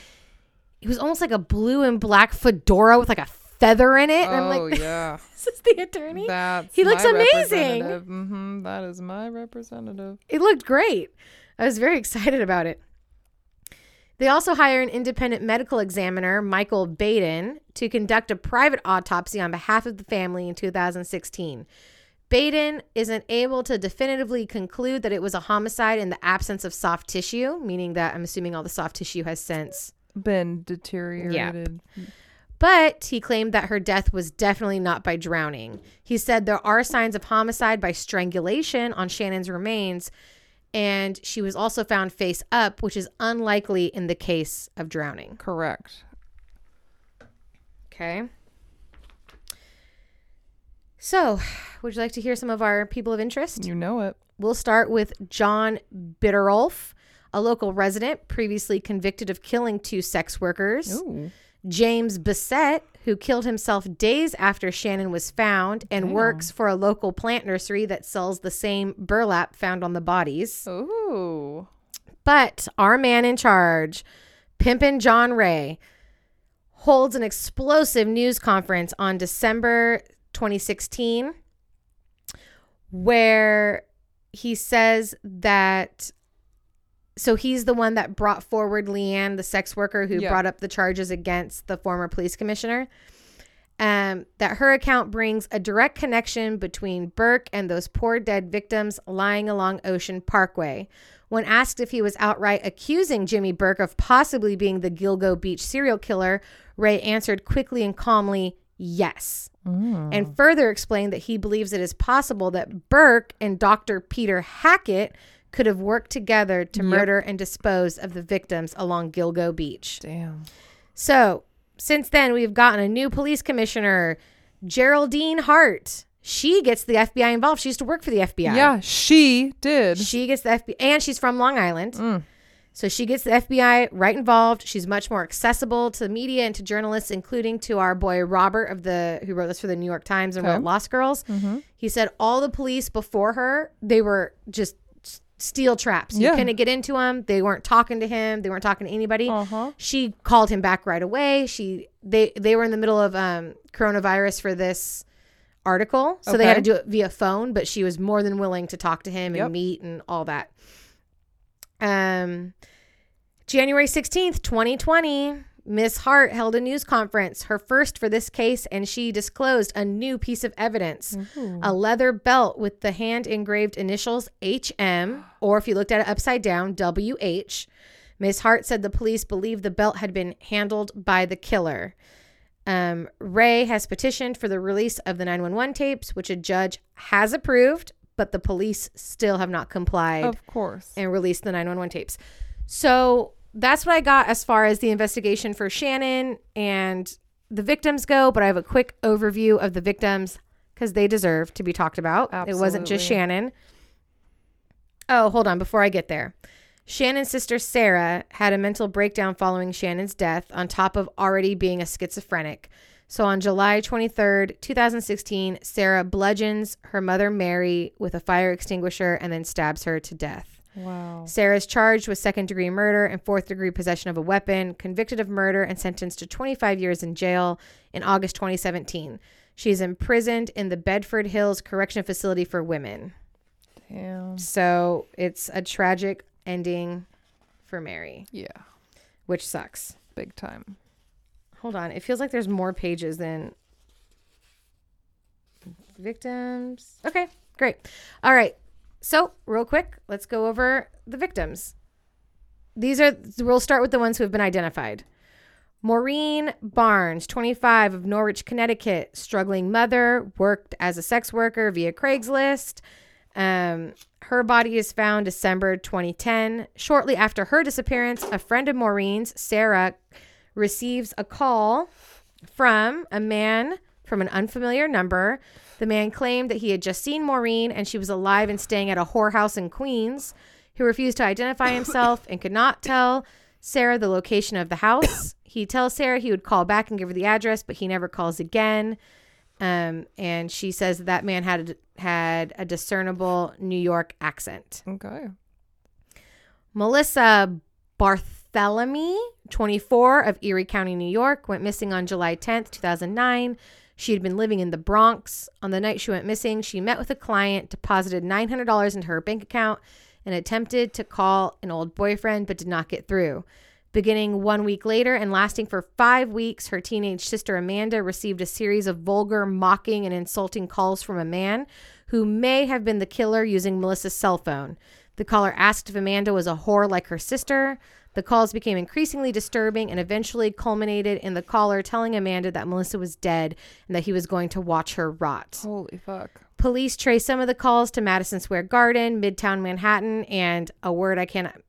it was almost like a blue and black fedora with like a feather in it. And I'm Oh like, yeah. this is the attorney. That's He looks my amazing. Mm-hmm. That is my representative. It looked great. I was very excited about it. They also hire an independent medical examiner, Michael Baden, to conduct a private autopsy on behalf of the family in 2016. Baden isn't able to definitively conclude that it was a homicide in the absence of soft tissue, meaning that I'm assuming all the soft tissue has since. Been deteriorated. But he claimed that her death was definitely not by drowning. He said there are signs of homicide by strangulation on Shannan's remains, and she was also found face up, which is unlikely in the case of drowning. Correct. Okay. So, would you like to hear some of our people of interest? You know it. We'll start with John Bittrolff, a local resident previously convicted of killing two sex workers. Ooh. James Bissett, who killed himself days after Shannan was found and Damn. works for a local plant nursery that sells the same burlap found on the bodies. Ooh. But our man in charge, Pimpin' John Ray, holds an explosive news conference on December 2016 where he says that so he's the one that brought forward Leanne, the sex worker who Yeah. brought up the charges against the former police commissioner. Um, that her account brings a direct connection between Burke and those poor dead victims lying along Ocean Parkway. When asked if he was outright accusing Jimmy Burke of possibly being the Gilgo Beach serial killer, Ray answered quickly and calmly, yes. And further explained that he believes it is possible that Burke and Dr. Peter Hackett could have worked together to Yep. murder and dispose of the victims along Gilgo Beach. Damn. So, since then, we've gotten a new police commissioner, Geraldine Hart. She gets the FBI involved. She used to work for the FBI. Yeah, she did. She gets the FBI, and she's from Long Island. Mm. So she gets the FBI right involved. She's much more accessible to the media and to journalists, including to our boy Robert of the who wrote this for the New York Times and Okay. wrote Lost Girls. Mm-hmm. He said all the police before her, they were just steel traps. You couldn't get into them. They weren't talking to him. They weren't talking to anybody. Uh huh. She called him back right away. She they they were in the middle of um coronavirus for this article. So they had to do it via phone, but she was more than willing to talk to him and meet and all that. Um January 16th, 2020, Miss Hart held a news conference, her first for this case, and she disclosed a new piece of evidence a leather belt with the hand engraved initials HM, or if you looked at it upside down, WH. Ms. Hart said the police believe the belt had been handled by the killer. Um, Ray has petitioned for the release of the 911 tapes, which a judge has approved, but the police still have not complied Of course. and released the 911 tapes. So that's what I got as far as the investigation for Shannan and the victims go. But I have a quick overview of the victims because they deserve to be talked about. It wasn't just Shannan. Oh, hold on. Before I get there, Shannan's sister Sarah had a mental breakdown following Shannan's death, on top of already being a schizophrenic. So on July 23rd, 2016, Sarah bludgeons her mother Mary with a fire extinguisher and then stabs her to death. Wow. Sarah is charged with second degree murder and fourth degree possession of a weapon, convicted of murder, and sentenced to 25 years in jail in August 2017. She is imprisoned in the Bedford Hills Correction Facility for Women. Damn. So it's a tragic ending for Mary, Yeah. which sucks. Big time. Hold on. It feels like there's more pages than victims. Okay, great. All right. So, real quick, let's go over the victims. These are, we'll start with the ones who have been identified. Maureen Barnes, 25 of Norwich, Connecticut, struggling mother, worked as a sex worker via Craigslist. Um, her body is found December 2010. Shortly after her disappearance, a friend of Maureen's, Sarah, receives a call from a man from an unfamiliar number. The man claimed that he had just seen Maureen and she was alive and staying at a whorehouse in Queens. He refused to identify himself and could not tell Sarah the location of the house. He tells Sarah he would call back and give her the address, but he never calls again. Um, and she says that, that man had had a discernible New York accent. Okay. Melissa Barthélemy, 24 of Erie County, New York, went missing on July 10th, 2009. She had been living in the Bronx. On the night she went missing, she met with a client, deposited $900 into her bank account, and attempted to call an old boyfriend, but did not get through. Beginning one week later and lasting for five weeks, her teenage sister Amanda received a series of vulgar, mocking, and insulting calls from a man who may have been the killer using Melissa's cell phone. The caller asked if Amanda was a whore like her sister. The calls became increasingly disturbing and eventually culminated in the caller telling Amanda that Melissa was dead and that he was going to watch her rot. Holy fuck. Police traced some of the calls to Madison Square Garden, Midtown Manhattan, and a word I cannot,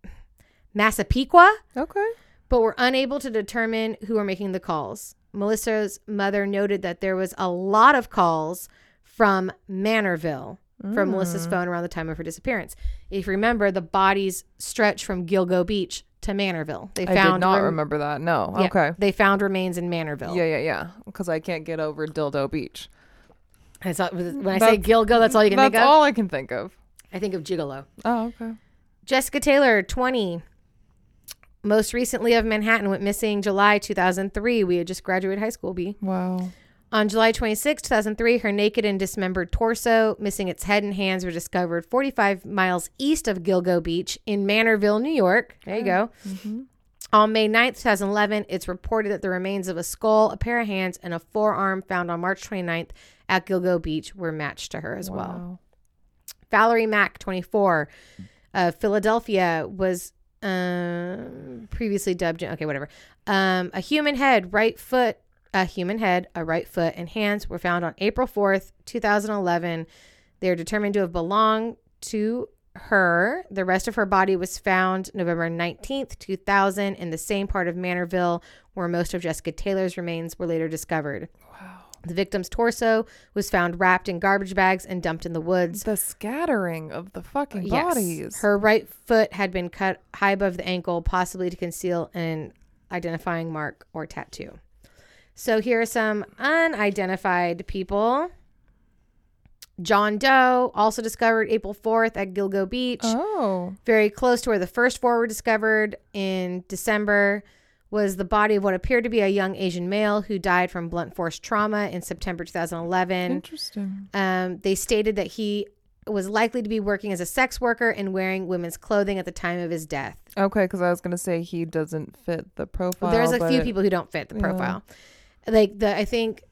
Massapequa, Okay. but were unable to determine who were making the calls. Melissa's mother noted that there was a lot of calls from Manorville from Melissa's mm. phone around the time of her disappearance. If you remember, the bodies stretch from Gilgo Beach to Manorville. They I found did not rem- remember that. No. yeah, Okay. They found remains in Manorville. Yeah, yeah, yeah. Because I can't get over Dildo Beach. I thought- when I say Gilgo, that's all you can think of. all I can think of. I think of Gigolo. Oh, okay. Jessica Taylor, 20. Most recently of Manhattan went missing July 2003. We had just graduated high school, B. Wow. On July 26, 2003, her naked and dismembered torso, missing its head and hands, were discovered 45 miles east of Gilgo Beach in Manorville, New York. There you go. On May 9, 2011, it's reported that the remains of a skull, a pair of hands, and a forearm found on March 29th at Gilgo Beach were matched to her as well. Valerie Mack, 24, of Philadelphia, was um, previously dubbed, okay, whatever. Um, a human head, right foot, a human head, a right foot, and hands were found on April 4th, 2011. They are determined to have belonged to her. The rest of her body was found November 19th, 2000, in the same part of Manorville where most of Jessica Taylor's remains were later discovered. Wow. The victim's torso was found wrapped in garbage bags and dumped in the woods. The scattering of the fucking Yes. bodies. Her right foot had been cut high above the ankle, possibly to conceal an identifying mark or tattoo. So here are some unidentified people. John Doe, also discovered April 4th at Gilgo Beach, oh. very close to where the first four were discovered in December, was the body of what appeared to be a young Asian male who died from blunt force trauma in September 2011. Interesting. Um, they stated that he was likely to be working as a sex worker and wearing women's clothing at the time of his death. Okay, because I was gonna say he doesn't fit the profile. There's a few people who don't fit the yeah. Like the, I think,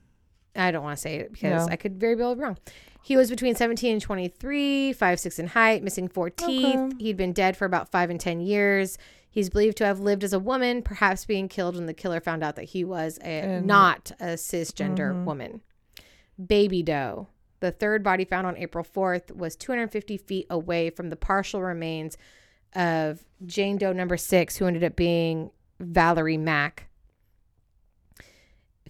I don't want to say it because Yeah. I could very well be wrong. He was between 17 and 23, five six in height, missing four teeth. He'd been dead for about five and 10 years. He's believed to have lived as a woman, perhaps being killed when the killer found out that he was a, not a cisgender Mhm. woman. Baby Doe. The third body found on April 4th was 250 feet away from the partial remains of Jane Doe number six, who ended up being Valerie Mack,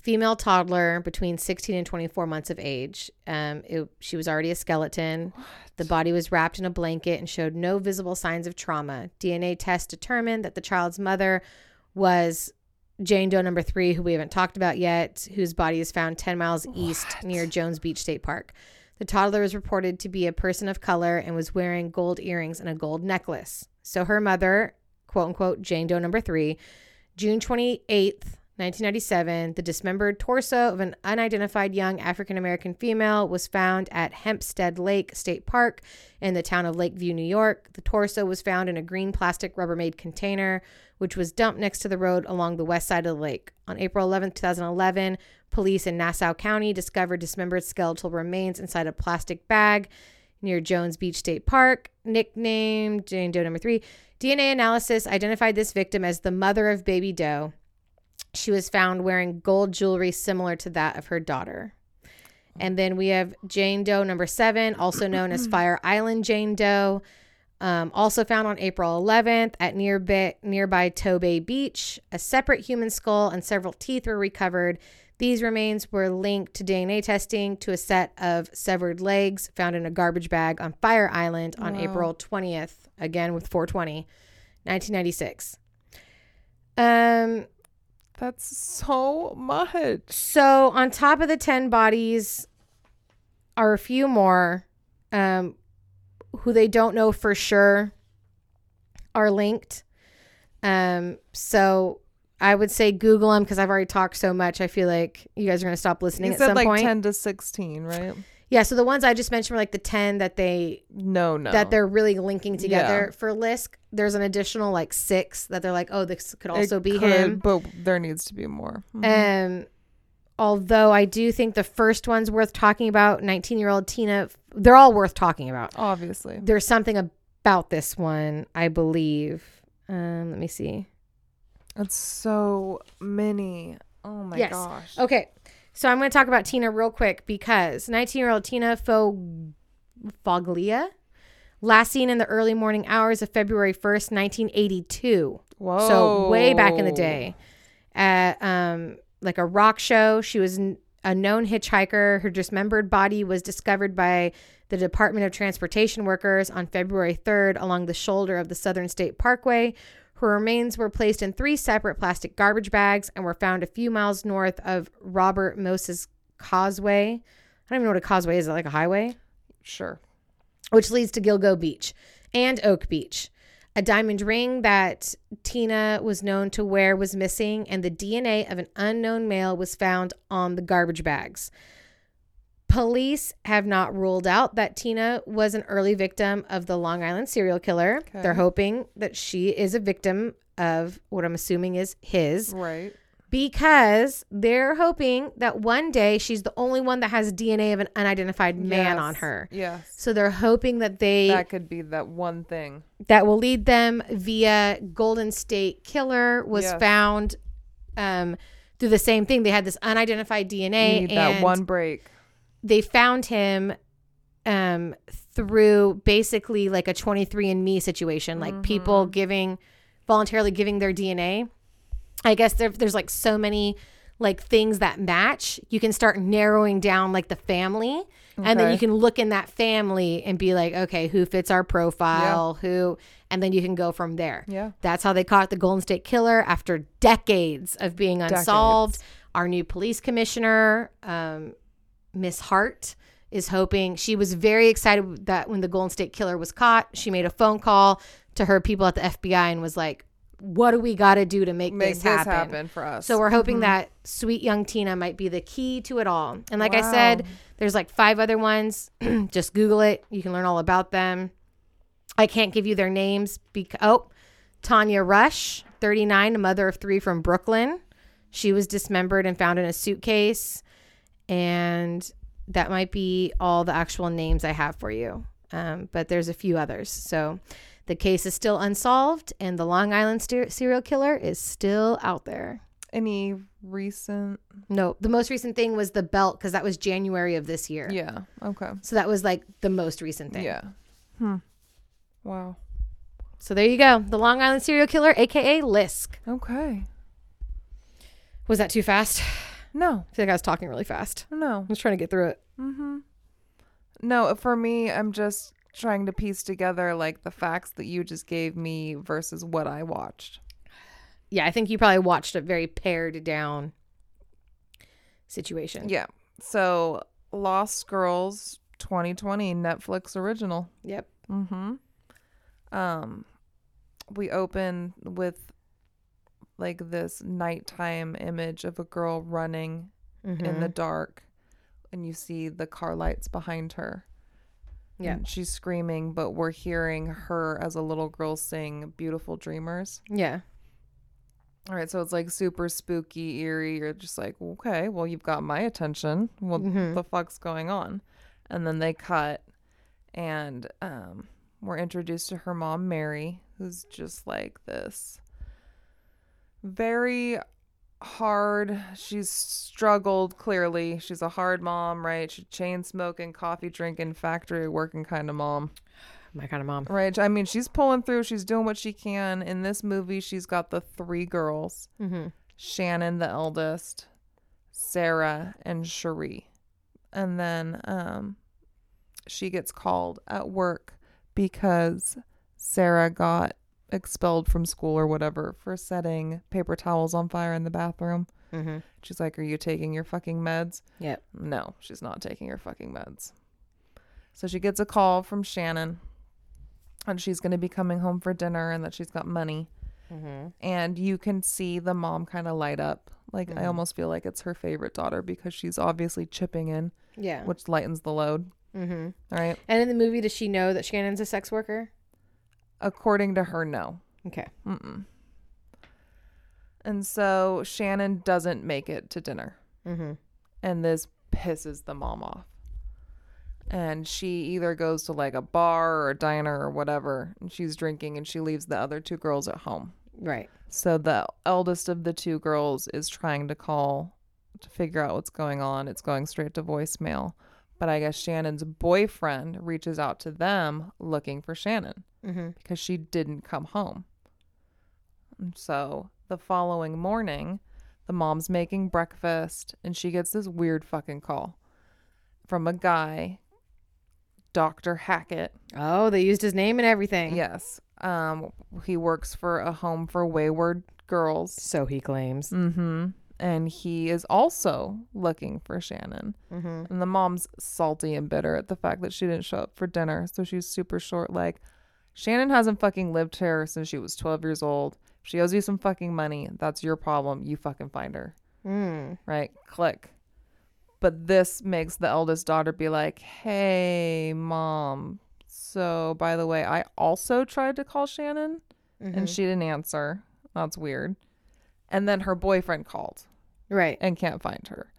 female toddler between 16 and 24 months of age. Um, it, she was already a skeleton. The body was wrapped in a blanket and showed no visible signs of trauma. DNA tests determined that the child's mother was Jane Doe number three, who we haven't talked about yet, whose body is found 10 miles east near Jones Beach State Park. The toddler was reported to be a person of color and was wearing gold earrings and a gold necklace. So her mother, quote unquote, Jane Doe number three, June 28th, 1997, the dismembered torso of an unidentified young African American female was found at Hempstead Lake State Park in the town of Lakeview, New York. The torso was found in a green plastic Rubbermaid container, which was dumped next to the road along the west side of the lake. On April 11, 2011, police in Nassau County discovered dismembered skeletal remains inside a plastic bag near Jones Beach State Park, nicknamed Jane Doe number three. DNA analysis identified this victim as the mother of baby Doe. She was found wearing gold jewelry similar to that of her daughter. And then we have Jane Doe number seven, also known as Fire Island Jane Doe, um, also found on April 11th at near nearby, nearby Tobay Beach. A separate human skull and several teeth were recovered. These remains were linked to DNA testing to a set of severed legs found in a garbage bag on Fire Island on Wow. April 20th, again with 420, 1996. Um, That's so much. so on top of the 10 bodies are a few more um, who they don't know for sure are linked. Um, so I would say Google them because I've already talked so much. I feel like you guys are going to stop listening You at said some like point. 10 to 16, right? Yeah, so the ones I just mentioned were like the 10 that they No, no. that they're really linking together Yeah. for Lisk. There's an additional like 6 that they're like, "Oh, this could also It be could, him." But there needs to be more. Mhm. Um, although I do think the first one's worth talking about. 19 year old Tina, they're all worth talking about. Obviously. There's something about this one, I believe. Um, let me see. It's so many. Oh my Yes. gosh. Okay, so I'm going to talk about Tina real quick because 19 year old Tina Fo- Foglia, last seen in the early morning hours of February 1st, 1982. Whoa. So way back in the day, at um, like a rock show, she was n- a known hitchhiker. Her dismembered body was discovered by the Department of Transportation workers on February 3rd along the shoulder of the Southern State Parkway. Her remains were placed in three separate plastic garbage bags and were found a few miles north of Robert Moses Causeway. I don't even know what a causeway is. Is it like a highway? Sure. which leads to Gilgo Beach and Oak Beach. A diamond ring that Tina was known to wear was missing, and the DNA of an unknown male was found on the garbage bags. Police have not ruled out that Tina was an early victim of the Long Island serial killer. Okay. They're hoping that she is a victim of what I'm assuming is his Right. because they're hoping that one day she's the only one that has DNA of an unidentified man Yes. on her. Yes. So they're hoping that they That could be that one thing. that will lead them via Golden State Killer was Yes. found um, through the same thing. They had this unidentified DNA You need and that one break. They found him um, through basically like a 23andMe situation, like people Mm-hmm. giving voluntarily giving their DNA. I guess there, there's like so many like things that match. You can start narrowing down like the family, and then you can look in that family and be like, okay, who fits our profile? Who, and then you can go from there. Yeah. That's how they caught the Golden State Killer after decades of being unsolved. Our new police commissioner, um, Miss Hart, is hoping. She was very excited that when the Golden State Killer was caught, she made a phone call to her people at the FBI and was like, "What do we got to do to make, Make this, this happen? happen, for us. So we're hoping mm-hmm. that sweet young Tina might be the key to it all. And like I said, there's like five other ones. Just Google it. You can learn all about them. I can't give you their names because oh, Tanya Rush, 39, a mother of three from Brooklyn. She was dismembered and found in a suitcase. And that might be all the actual names I have for you. Um, but there's a few others. So the case is still unsolved, and the Long Island serial killer is still out there. Any recent? No, the most recent thing was the belt because that was January of this year. Yeah. Okay. So that was like the most recent thing. Yeah. Hmm. Wow. So there you go. The Long Island serial killer, aka Lisk. Okay. Was that too fast? No, I feel like I was talking really fast. no. I was trying to get through it. Mm-hmm. No, for me, I'm just trying to piece together like the facts that you just gave me versus what I watched. Yeah, I think you probably watched a very pared down situation. Yeah. So, Lost Girls 2020 Netflix original. Yep. Mm-hmm. Um, we open with like this nighttime image of a girl running in the dark, and you see the car lights behind her. Yeah. And she's screaming, but we're hearing her as a little girl sing Beautiful Dreamers. Yeah. All right, so it's like super spooky, eerie. You're just like, okay, well, you've got my attention. What Mhm. the fuck's going on? And then they cut, and um, we're introduced to her mom, Mary, who's just like this very hard. She's struggled clearly. She's a hard mom, right? She's chain smoking, coffee drinking, factory working kind of mom. My kind of mom. Right. I mean, she's pulling through. She's doing what she can. In this movie, she's got the three girls Mm-hmm. Shannan, the eldest, Sarah, and Sherre. And then um, she gets called at work because Sarah got expelled from school or whatever for setting paper towels on fire in the bathroom. Mm-hmm. She's like, Are you taking your fucking meds? Yep. No, she's not taking her fucking meds. So she gets a call from Shannan and she's going to be coming home for dinner and that she's got money. Mm-hmm. And you can see the mom kind of light up. Like, I Mhm. almost feel like it's her favorite daughter because she's obviously chipping in, Yeah. which lightens the load. Mm-hmm. All right. And in the movie, does she know that Shannan's a sex worker? According to her, no. Okay. Mm-mm. And so Shannan doesn't make it to dinner. Mm-hmm. and this pisses the mom off. And she either goes to like a bar or a diner or whatever, and she's drinking and she leaves the other two girls at home. Right. So the eldest of the two girls is trying to call to figure out what's going on. It's going straight to voicemail. But I guess Shannan's boyfriend reaches out to them looking for Shannan Mm-hmm. because she didn't come home. And so the following morning, the mom's making breakfast and she gets this weird fucking call from a guy, Dr. Hackett. Oh, they used his name and everything. Yes. Um he works for a home for wayward girls. So he claims. Mhm. And he is also looking for Shannan. Mm-hmm. And the mom's salty and bitter at the fact that she didn't show up for dinner. So she's super short. Like, Shannan hasn't fucking lived here since she was 12 years old. If she owes you some fucking money. That's your problem. You fucking find her. Mm. Right? Click. But this makes the eldest daughter be like, hey, mom. So, by the way, I also tried to call Shannan Mm-hmm. and she didn't answer. That's weird. And then her boyfriend called Right. and can't find her.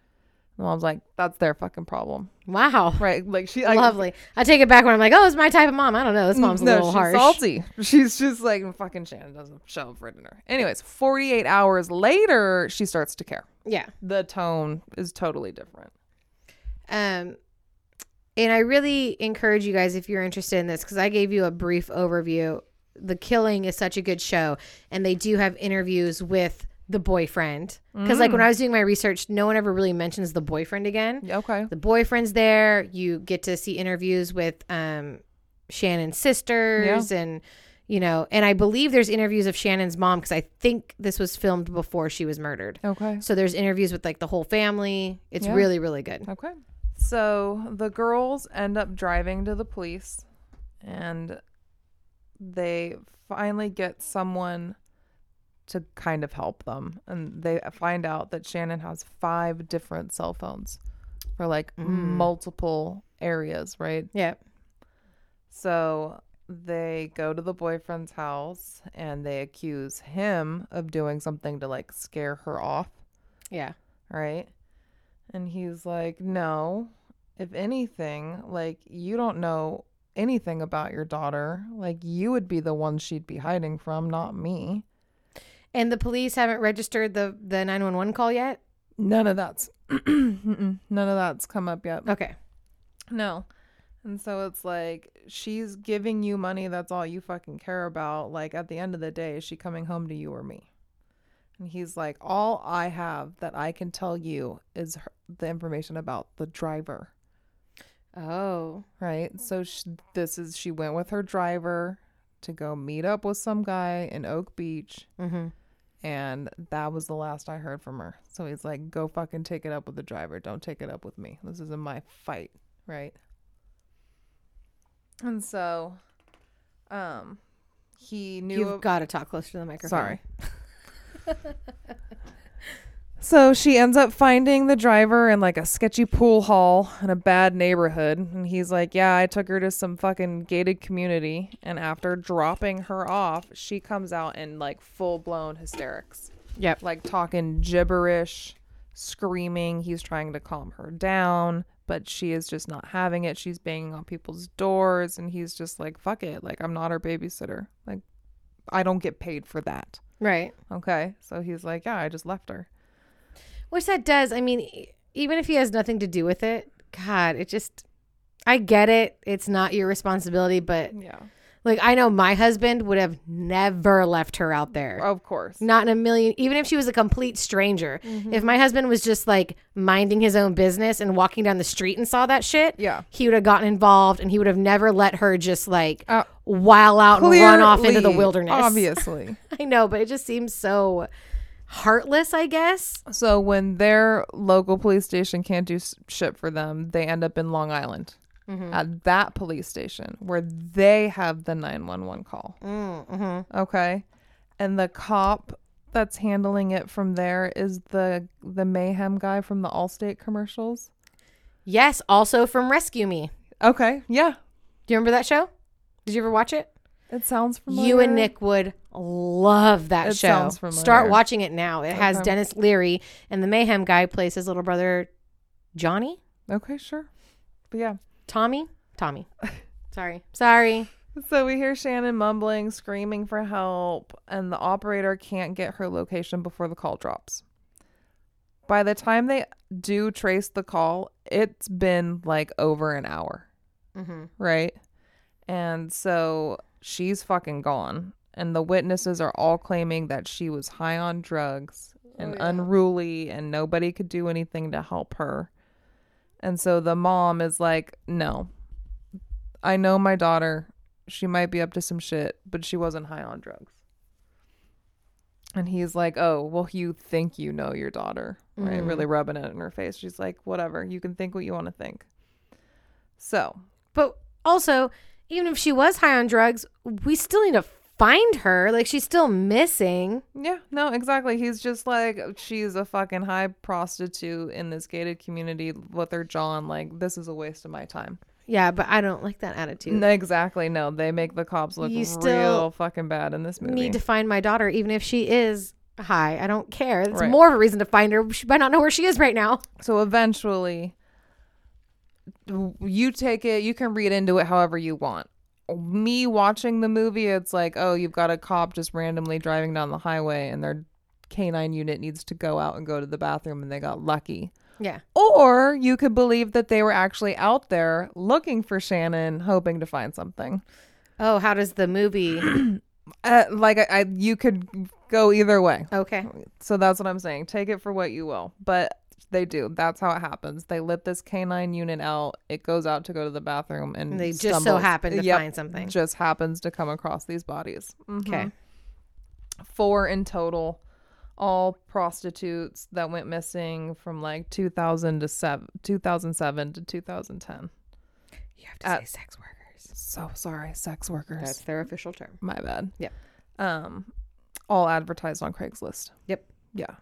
The mom's like, that's their fucking problem. Wow. Right. Like she I, Lovely. I take it back when I'm like, oh, it's my type of mom. I don't know. This mom's a no, little she's harsh. salty. She's just like fucking Shannan doesn't show up for dinner. Anyways, 48 hours later, she starts to care. Yeah. The tone is totally different. Um, and I really encourage you guys if you're interested in this because I gave you a brief overview. The Killing is such a good show, and they do have interviews with the boyfriend. Because like when I was doing my research, no one ever really mentions the boyfriend again. Okay. The boyfriend's there. You get to see interviews with um, Shannan's sisters and. You know, and I believe there's interviews of Shannan's mom because I think this was filmed before she was murdered. Okay. So there's interviews with like the whole family. It's Yeah. really, really good. Okay. So the girls end up driving to the police and they finally get someone to kind of help them. And they find out that Shannan has five different cell phones for like Mm. multiple areas, right? Yep. So they go to the boyfriend's house and they accuse him of doing something to like scare her off Yeah. right? And he's like, No, if anything, like, you don't know anything about your daughter. Like, you would be the one she'd be hiding from, not me. And the police haven't registered the the 911 call yet? None of that's, none of that's come up yet. Okay. No. And so it's like, she's giving you money. That's all you fucking care about. Like, at the end of the day, is she coming home to you or me? And he's like, All I have that I can tell you is her, the information about the driver. Oh. Right. So sh this is, she went with her driver to go meet up with some guy in Oak Beach. Mm-hmm. And that was the last I heard from her. So he's like, Go fucking take it up with the driver. Don't take it up with me. This isn't my fight. Right. And so, um, he knew. You've got to talk closer to the microphone. Sorry. so she ends up finding the driver in like a sketchy pool hall in a bad neighborhood. And he's like, Yeah, I took her to some fucking gated community. And after dropping her off, she comes out in like full blown hysterics, Yep. like talking gibberish, screaming. He's trying to calm her down. But she is just not having it. She's banging on people's doors, and he's just like, fuck it. Like, I'm not her babysitter. Like, I don't get paid for that. Right. Okay. So he's like, yeah, I just left her. Which that does. I mean, even if he has nothing to do with it, God, it just. I get it. It's not your responsibility, but Yeah. like I know my husband would have never left her out there. Of course. Not in a million, even if she was a complete stranger. If my husband was just like minding his own business and walking down the street and saw that shit, Yeah. he would have gotten involved and he would have never let her just like Uh, while out and run off into the wilderness. Obviously. I know, but it just seems so heartless, I guess. so when their local police station can't do shit for them, they end up in Long Island at that police station where they have the 911 call. Mm-hmm. Okay. And the cop that's handling it from there is the the mayhem guy from the Allstate commercials. Yes, also from Rescue Me. Okay. Yeah. Do you remember that show? Did you ever watch it? It sounds familiar. You and Nick would love that It show. Start watching it now. It has Denis Leary and the Mayhem guy plays his little brother Johnny? Okay, sure. But yeah. Tommy? Tommy. Sorry. Sorry. So we hear Shannan mumbling, screaming for help, and the operator can't get her location before the call drops. By the time they do trace the call, it's been like over an hour, Mm-hmm. right? And so she's fucking gone. And the witnesses are all claiming that she was high on drugs and Oh, yeah. unruly, and nobody could do anything to help her. And so the mom is like, no, I know my daughter. She might be up to some shit, but she wasn't high on drugs. And he's like, oh, well, you think you know your daughter, right? Mm. Really rubbing it in her face. She's like, whatever. You can think what you want to think. So, But also, even if she was high on drugs, we still need to find her. Like she's still missing. yeah, no, exactly. He's just like, she's a fucking high prostitute in this gated community with her John. Like, this is a waste of my time. Yeah, but I don't like that attitude. No, exactly. No, they make the cops look You real fucking bad in this movie. Need to find my daughter, even if she is high. I don't care. It's Right. more of a reason to find her. She might not know where she is right now. So eventually, you take it, you can read into it however you want. Me watching the movie, it's like, oh, you've got a cop just randomly driving down the highway and their canine unit needs to go out and go to the bathroom and they got lucky. Yeah. Or you could believe that they were actually out there looking for Shannan, hoping to find something. Oh, how does the movie? Uh, like I, I, you could go either way. okay. So that's what I'm saying. Take it for what you will. But they do. That's how it happens. They let this canine unit out. It goes out to go to the bathroom and They just so happen to Yep, find something. Just happens to come across these bodies. Mhm. Okay. Four in total. All prostitutes that went missing from like 2000 to seven, 2007 to 2010. You have to At- say sex workers. So sorry, sex workers. That's their official term. My bad. Yep. Um, all advertised on Craigslist. Yep. Yeah.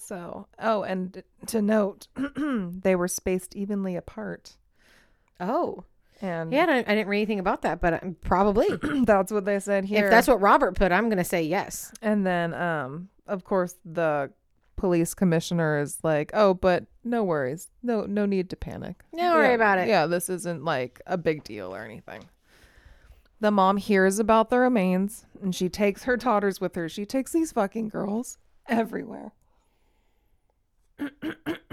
So, oh, and to note, they were spaced evenly apart. Oh, And yeah. I didn't, I didn't read anything about that, but um, probably that's what they said here. if that's what Robert put, I'm gonna say yes. and then, um, of course, the police commissioner is like, "Oh, but no worries, no, no need to panic. Don't worry about it. Yeah, this isn't like a big deal or anything." The mom hears about the remains and she takes her daughters with her. She takes these fucking girls everywhere.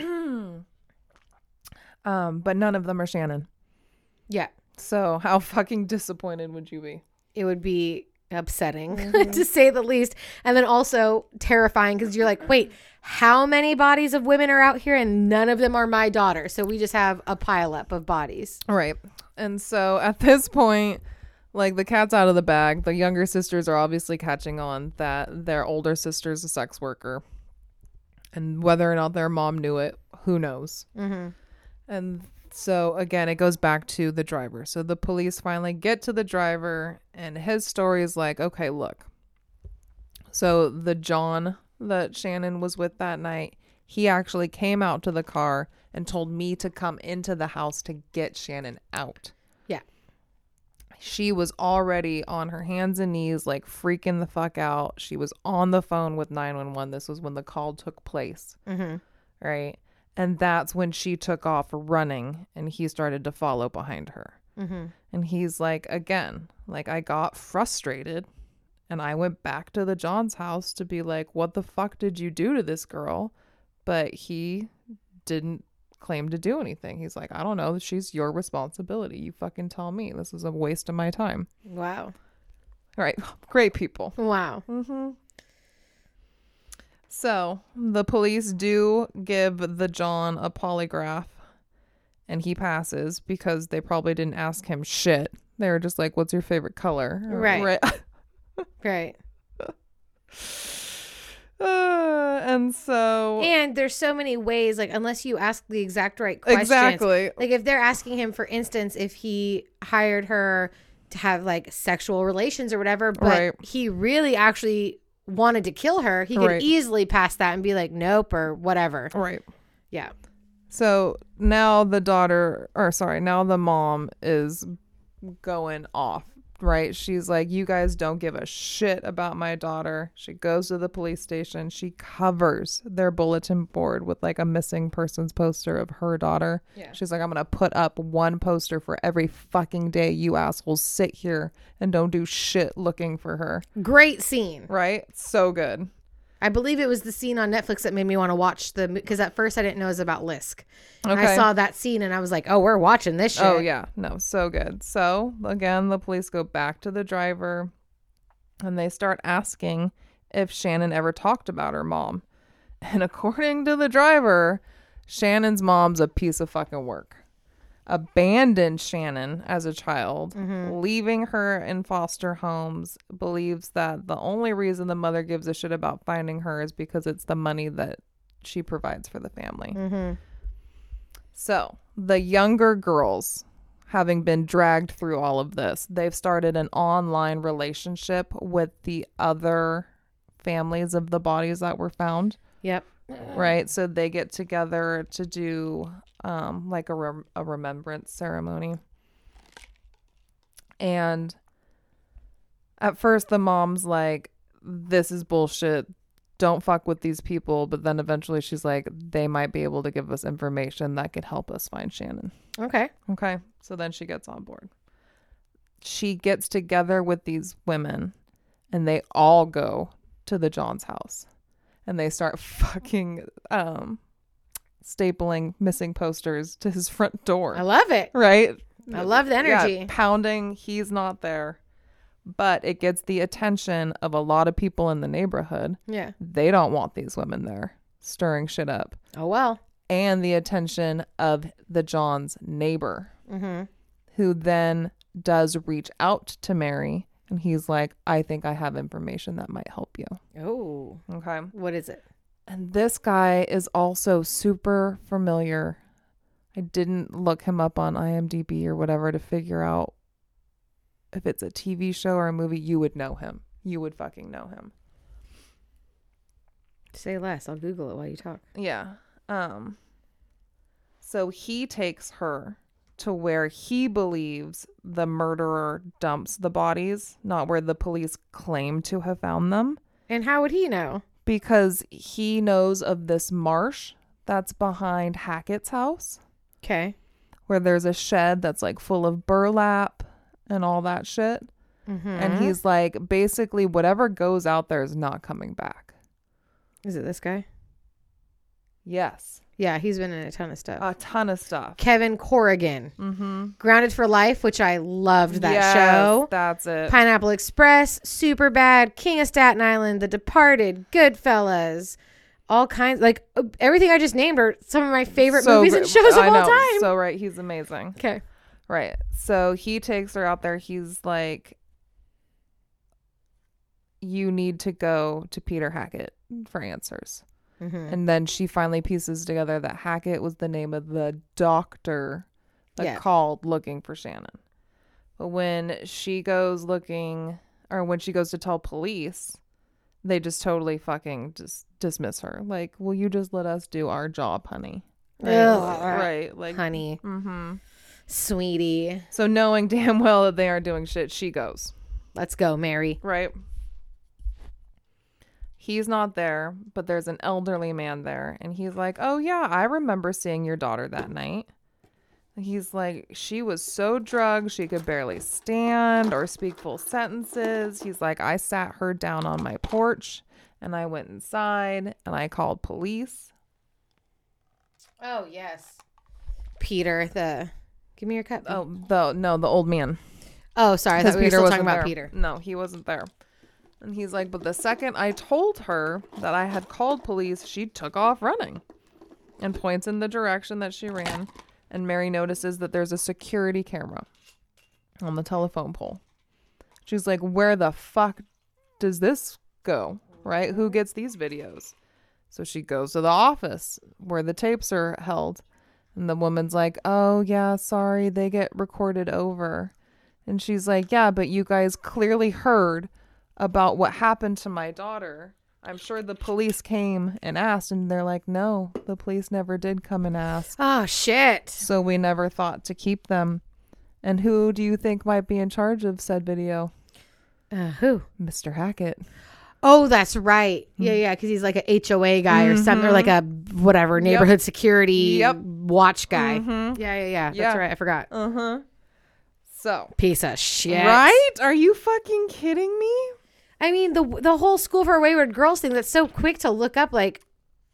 um, but none of them are Shannan. Yeah. So how fucking disappointed would you be? It would be upsetting Mm-hmm. to say the least. And then also terrifying because you're like, wait, how many bodies of women are out here and none of them are my daughter? So we just have a pileup of bodies. Right. And so at this point, like the cat's out of the bag. The younger sisters are obviously catching on that their older sister's a sex worker. And whether or not their mom knew it, who knows? Mm-hmm. And so again, it goes back to the driver. So the police finally get to the driver, and his story is like, okay, look. So the John that Shannan was with that night, he actually came out to the car and told me to come into the house to get Shannan out. She was already on her hands and knees, like freaking the fuck out. She was on the phone with 911. This was when the call took place Mm-hmm. right? And that's when she took off running and he started to follow behind her. Mm-hmm. And he's like, again, like I got frustrated and I went back to the John's house to be like, what the fuck did you do to this girl? But he didn't claim to do anything. He's like, I don't know. She's your responsibility. You fucking tell me. This is a waste of my time. Wow. All right. Great people. Wow. Mm-hmm. So the police do give the John a polygraph, and he passes because they probably didn't ask him shit. They were just like, "What's your favorite color?" Right. Right. Uh, and so And there's so many ways, like unless you ask the exact right questions. exactly, Like if they're asking him, for instance, if he hired her to have like sexual relations or whatever, but Right. he really actually wanted to kill her, he could Right. easily pass that and be like, nope, or whatever. right. Yeah. So now the daughter, or sorry, now the mom is going off, right? She's like, You guys don't give a shit about my daughter. She goes to the police station. She covers their bulletin board with like a missing persons poster of her daughter. Yeah. She's like, I'm going to put up one poster for every fucking day you assholes sit here and don't do shit looking for her. Great scene. Right? So good. I believe it was the scene on Netflix that made me want to watch the because at first I didn't know it was about LISK. And I saw that scene and I was like, oh, we're watching this oh, shit. Oh yeah, no, so good. So again, the police go back to the driver and they start asking if Shannan ever talked about her mom. And according to the driver, Shannan's mom's a piece of fucking work. Abandoned Shannan as a child, leaving her in foster homes, believes that the only reason the mother gives a shit about finding her is because it's the money that she provides for the family. Mm-hmm. So, the younger girls, having been dragged through all of this, they've started an online relationship with the other families of the bodies that were found, Yep. Right? So they get together to do um like a rem- a remembrance ceremony. And at first the mom's like this is bullshit. Don't fuck with these people, but then eventually she's like they might be able to give us information that could help us find Shannan. Okay. Okay. So then she gets on board. She gets together with these women and they all go to the John's house and they start fucking um stapling missing posters to his front door. I love it. right? I love the Yeah, energy. pounding, he's not there. But it gets the attention of a lot of people in the neighborhood. Yeah. They don't want these women there stirring shit up. Oh well. And the attention of the John's neighbor Mm-hmm. who then does reach out to Mary and he's like, I think I have information that might help you. Oh. Okay. What is it? And this guy is also super familiar. I didn't look him up on IMDb or whatever to figure out if it's a TV show or a movie. You would know him. You would fucking know him. Say less. I'll Google it while you talk. Yeah. Um so he takes her to where he believes the murderer dumps the bodies, not where the police claim to have found them, And how would he know? because he knows of this marsh that's behind Hackett's house Okay. where there's a shed that's like full of burlap and all that shit. Mm-hmm. And he's like basically whatever goes out there is not coming back. Is it this guy? Yes. Yeah, he's been in a ton of stuff. A ton of stuff. Kevin Corrigan, Mm-hmm. Grounded for Life, which I loved that Yes, show. That's it. Pineapple Express, Superbad, King of Staten Island, The Departed, Goodfellas, all kinds. Like uh, everything I just named are some of my favorite So movies and shows of I all know. time. So right, he's amazing. okay. Right. So he takes her out there. He's like, you need to go to Peter Hackett for answers. Mm-hmm. And then she finally pieces together that Hackett was the name of the doctor that Yeah. called looking for Shannan. But when she goes looking, or when she goes to tell police, they just totally fucking just dismiss her. Like, will you just let us do our job, honey? Right. Ugh. right. Like, Honey, mm-hmm. sweetie, So knowing damn well that they aren't doing shit, she goes. let's go, Mary. Right. He's not there, but there's an elderly man there. And he's like, Oh, yeah, I remember seeing your daughter that night. He's like, She was so drugged, she could barely stand or speak full sentences. He's like, I sat her down on my porch and I went inside and I called police. Oh yes, Peter. The give me your cup. Oh, the no, the old man. oh sorry, I thought we were still talking about there. Peter. No, he wasn't there. And he's like, but the second I told her that I had called police, she took off running and points in the direction that she ran. And Mary notices that there's a security camera on the telephone pole. She's like, where the fuck does this go? Right? Who gets these videos? So she goes to the office where the tapes are held. And the woman's like, oh, yeah, sorry, they get recorded over. And she's like, Yeah, but you guys clearly heard about what happened to my daughter. I'm sure the police came and asked, and they're like, No, the police never did come and ask. Oh shit. So we never thought to keep them. And who do you think might be in charge of said video? Uh, who? Mr. Hackett. Oh, that's right. Yeah, Hmm. yeah, because he's like a HOA guy or something, or like a whatever neighborhood security Yep. watch guy. Mhm. Yeah, yeah, yeah. That's right. I forgot. Uh huh. So, Piece of shit. right? Are you fucking kidding me? I mean, the the whole school for wayward girls thing. That's so quick to look up. Like,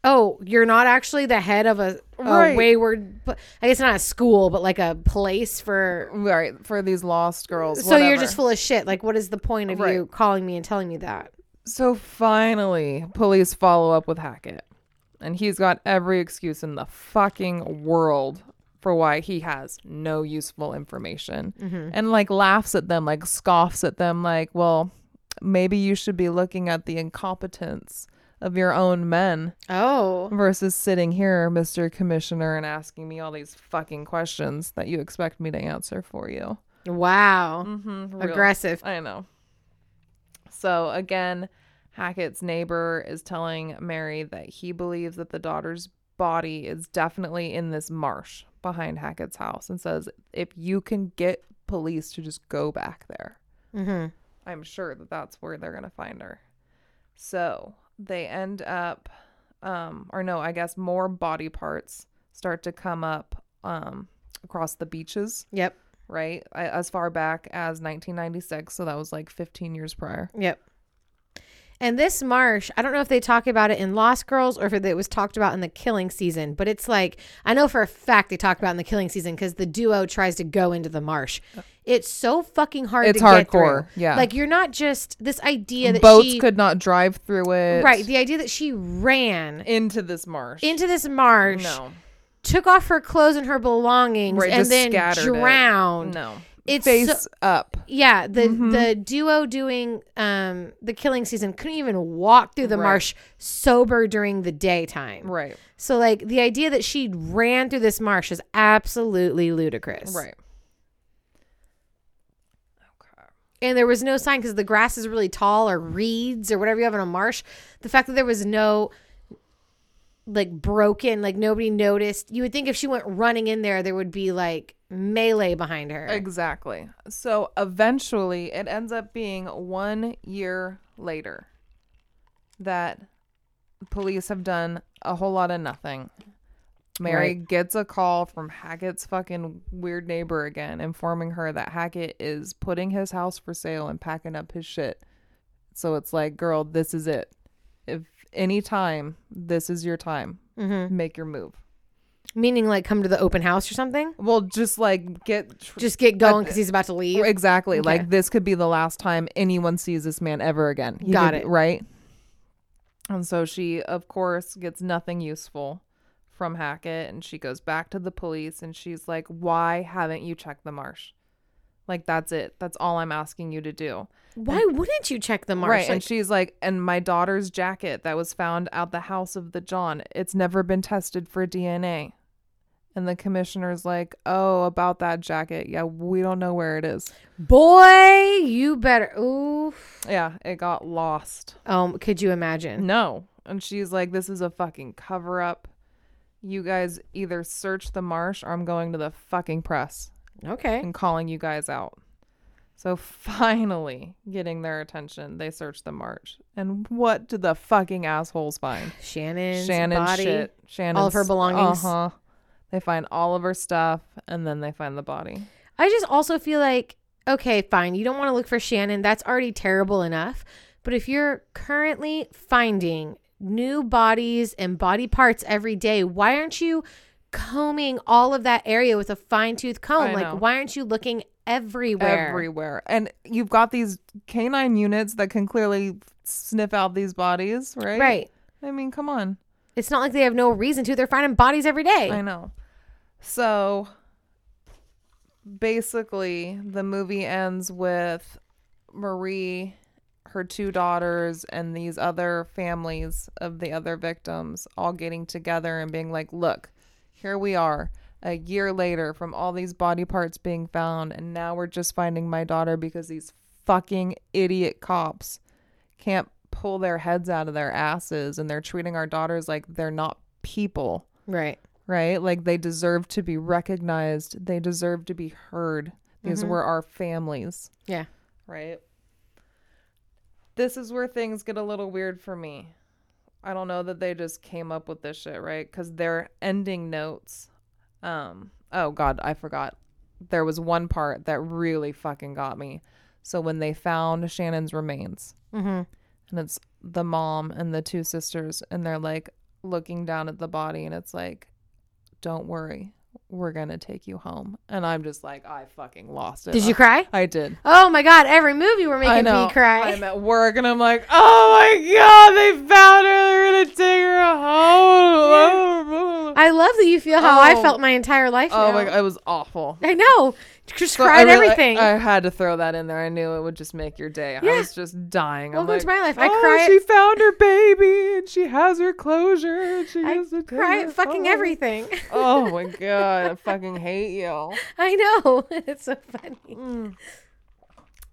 oh, you're not actually the head of a, a Right. wayward. I guess not a school, but like a place for. Right, for these lost girls. So you're just full of shit. Like, what is the point of you calling me and telling me that? So finally, police follow up with Hackett. And he's got every excuse in the fucking world for why he has no useful information. Mm-hmm. And like laughs at them, like scoffs at them, like, well, maybe you should be looking at the incompetence of your own men Oh, versus sitting here, Mr. Commissioner, and asking me all these fucking questions that you expect me to answer for you. wow, Mm-hmm, aggressive. I know. So again, Hackett's neighbor is telling Mary that he believes that the daughter's body is definitely in this marsh behind Hackett's house and says if you can get police to just go back there, Mm-hmm. I'm sure that that's where they're going to find her. So they end up, um, or no, I guess more body parts start to come up um, across the beaches Yep, right? As far back as 1996, so that was like 15 years prior. yep. And this marsh, I don't know if they talk about it in Lost Girls or if it was talked about in the Killing Season, but it's like I know for a fact they talk about it in the Killing Season because the duo tries to go into the marsh. It's so fucking hard. It's to get through. hardcore, yeah. Like you're not just this idea that Boats she could not drive through it. right. The idea that she ran into this marsh. into this marsh, no, took off her clothes and her belongings, Right, and just then scattered it. drowned. no. It's face so- up. Yeah, the Mm-hmm. the duo doing um the killing season couldn't even walk through the Right. marsh sober during the daytime. Right. So like the idea that she ran through this marsh is absolutely ludicrous. Right. Okay. And there was no sign because the grass is really tall or reeds or whatever you have in a marsh. The fact that there was no like broken, like nobody noticed. You would think if she went running in there, there would be like melee behind her. Exactly. So eventually, it ends up being one year later that police have done a whole lot of nothing. Mary Right. gets a call from Hackett's fucking weird neighbor again, informing her that Hackett is putting his house for sale and packing up his shit. So it's like, girl, this is it. If anytime this is your time, Mm-hmm. make your move. Meaning, like, come to the open house or something? Well, just like get tr- Just get going because he's about to leave. exactly Okay. like this could be the last time anyone sees this man ever again. Got could- it. right. And so she, of course, gets nothing useful from Hackett, and she goes back to the police, and she's like, "Why haven't you checked the marsh? Like that's it. That's all I'm asking you to do." Why wouldn't you check the marsh? Right. Like, and she's like, and my daughter's jacket that was found at the house of the John, it's never been tested for DNA. And the commissioner's like, oh, about that jacket. Yeah, we don't know where it is. boy, you better. Ooh. Yeah, it got lost. Um, could you imagine? No. And she's like, this is a fucking cover up. You guys either search the marsh or I'm going to the fucking press Okay. and calling you guys out. So finally, getting their attention, they search the march. And what did the fucking assholes find? Shannan's Shannan's body. shit. Shannan's, all of her belongings. Uh huh. They find all of her stuff, and then they find the body. I just also feel like, okay, fine. You don't want to look for Shannan. That's already terrible enough. But if you're currently finding new bodies and body parts every day, why aren't you combing all of that area with a fine tooth comb? I like, know. why aren't you looking everywhere? Everywhere, and you've got these canine units that can clearly sniff out these bodies, right? Right. I mean, come on. It's not like they have no reason to. They're finding bodies every day. I know. So basically, the movie ends with Marie, her two daughters, and these other families of the other victims all getting together and being like, look, here we are. A year later, from all these body parts being found, and now we're just finding my daughter because these fucking idiot cops can't pull their heads out of their asses and they're treating our daughters like they're not people Right. right? Like they deserve to be recognized. They deserve to be heard. These Mhm. were our families, Yeah. right? This is where things get a little weird for me. I don't know that they just came up with this shit, right? Cuz their ending notes um oh god, I forgot. There was one part that really fucking got me. So when they found Shannan's remains, Mm-hmm. and it's the mom and the two sisters and they're like looking down at the body and it's like don't worry we're gonna take you home and i'm just like i fucking lost it Did you uh, cry? i did Oh my God! Every movie we're i making me cry. i'm at work and i'm like oh my god they found her they're gonna take her home I love that you feel how I Oh. felt my entire life. oh now. my god it was awful I know. Just So I cried really- everything. I, had to throw that in there. I knew it would just make your day. Yeah. I was just dying. Welcome like, to my life. I "Oh, cry- She found her baby and she has her closure. And she I take cry at fucking home." everything. Oh my god, I fucking hate you. I know. It's so funny. Mm.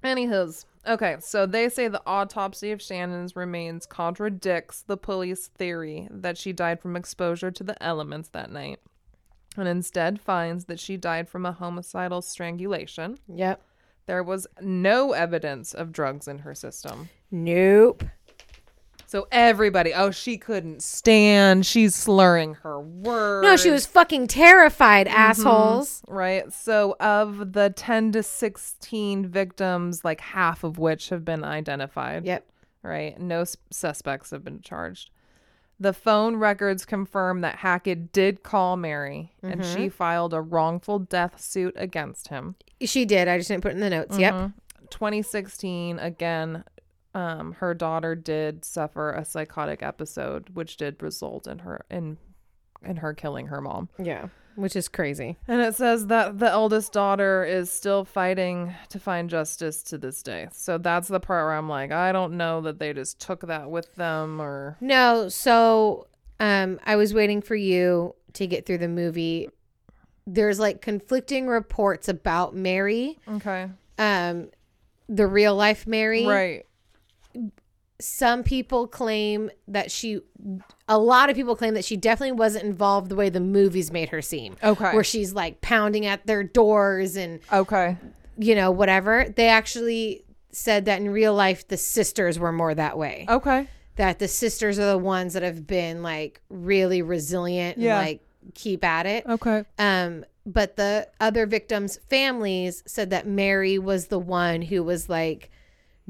Anywho's, okay, so they say the autopsy of Shannan's remains contradicts the police theory that she died from exposure to the elements that night, and instead finds that she died from a homicidal strangulation. Yep. There was no evidence of drugs in her system. Nope. So everybody, oh, she couldn't stand. She's slurring her words. No, she was fucking terrified, Mm-hmm. assholes. right. So of the 10 to 16 victims, like half of which have been identified. Yep. Right. No s- suspects have been charged. The phone records confirm that Hackett did call Mary and she filed a wrongful death suit against him. She did. I just didn't put it in the notes. Yep. Mhm. 2016 again um her daughter did suffer a psychotic episode which did result in her in in her killing her mom Yeah. Which is crazy. and it says that the eldest daughter is still fighting to find justice to this day so that's the part where i'm like i don't know that they just took that with them or No, so um I was waiting for you to get through the movie. There's like conflicting reports about Mary, okay um the real life Mary. right Some people claim that she a lot of people claim that she definitely wasn't involved the way the movies made her seem. okay Where she's like pounding at their doors and okay you know whatever. They actually said that in real life the sisters were more that way. okay that the sisters are the ones that have been like really resilient and like keep at it. okay Um, but the other victims' families said that Mary was the one who was like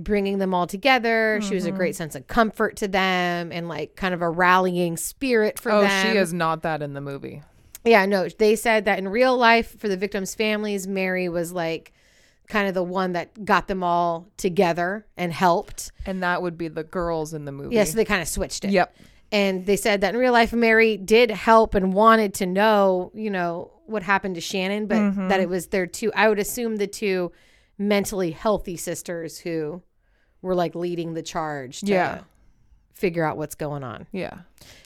bringing them all together. She Mm-hmm. was a great sense of comfort to them and like kind of a rallying spirit for oh, them. she is not that in the movie. Yeah, no, they said that in real life for the victims' families, Mary was like kind of the one that got them all together and helped. And that would be the girls in the movie. Yeah, so they kind of switched it. Yep. And they said that in real life, Mary did help and wanted to know, you know, what happened to Shannan, but Mm-hmm. that it was their two, I would assume the two mentally healthy sisters who were like leading the charge to Yeah. figure out what's going on. Yeah.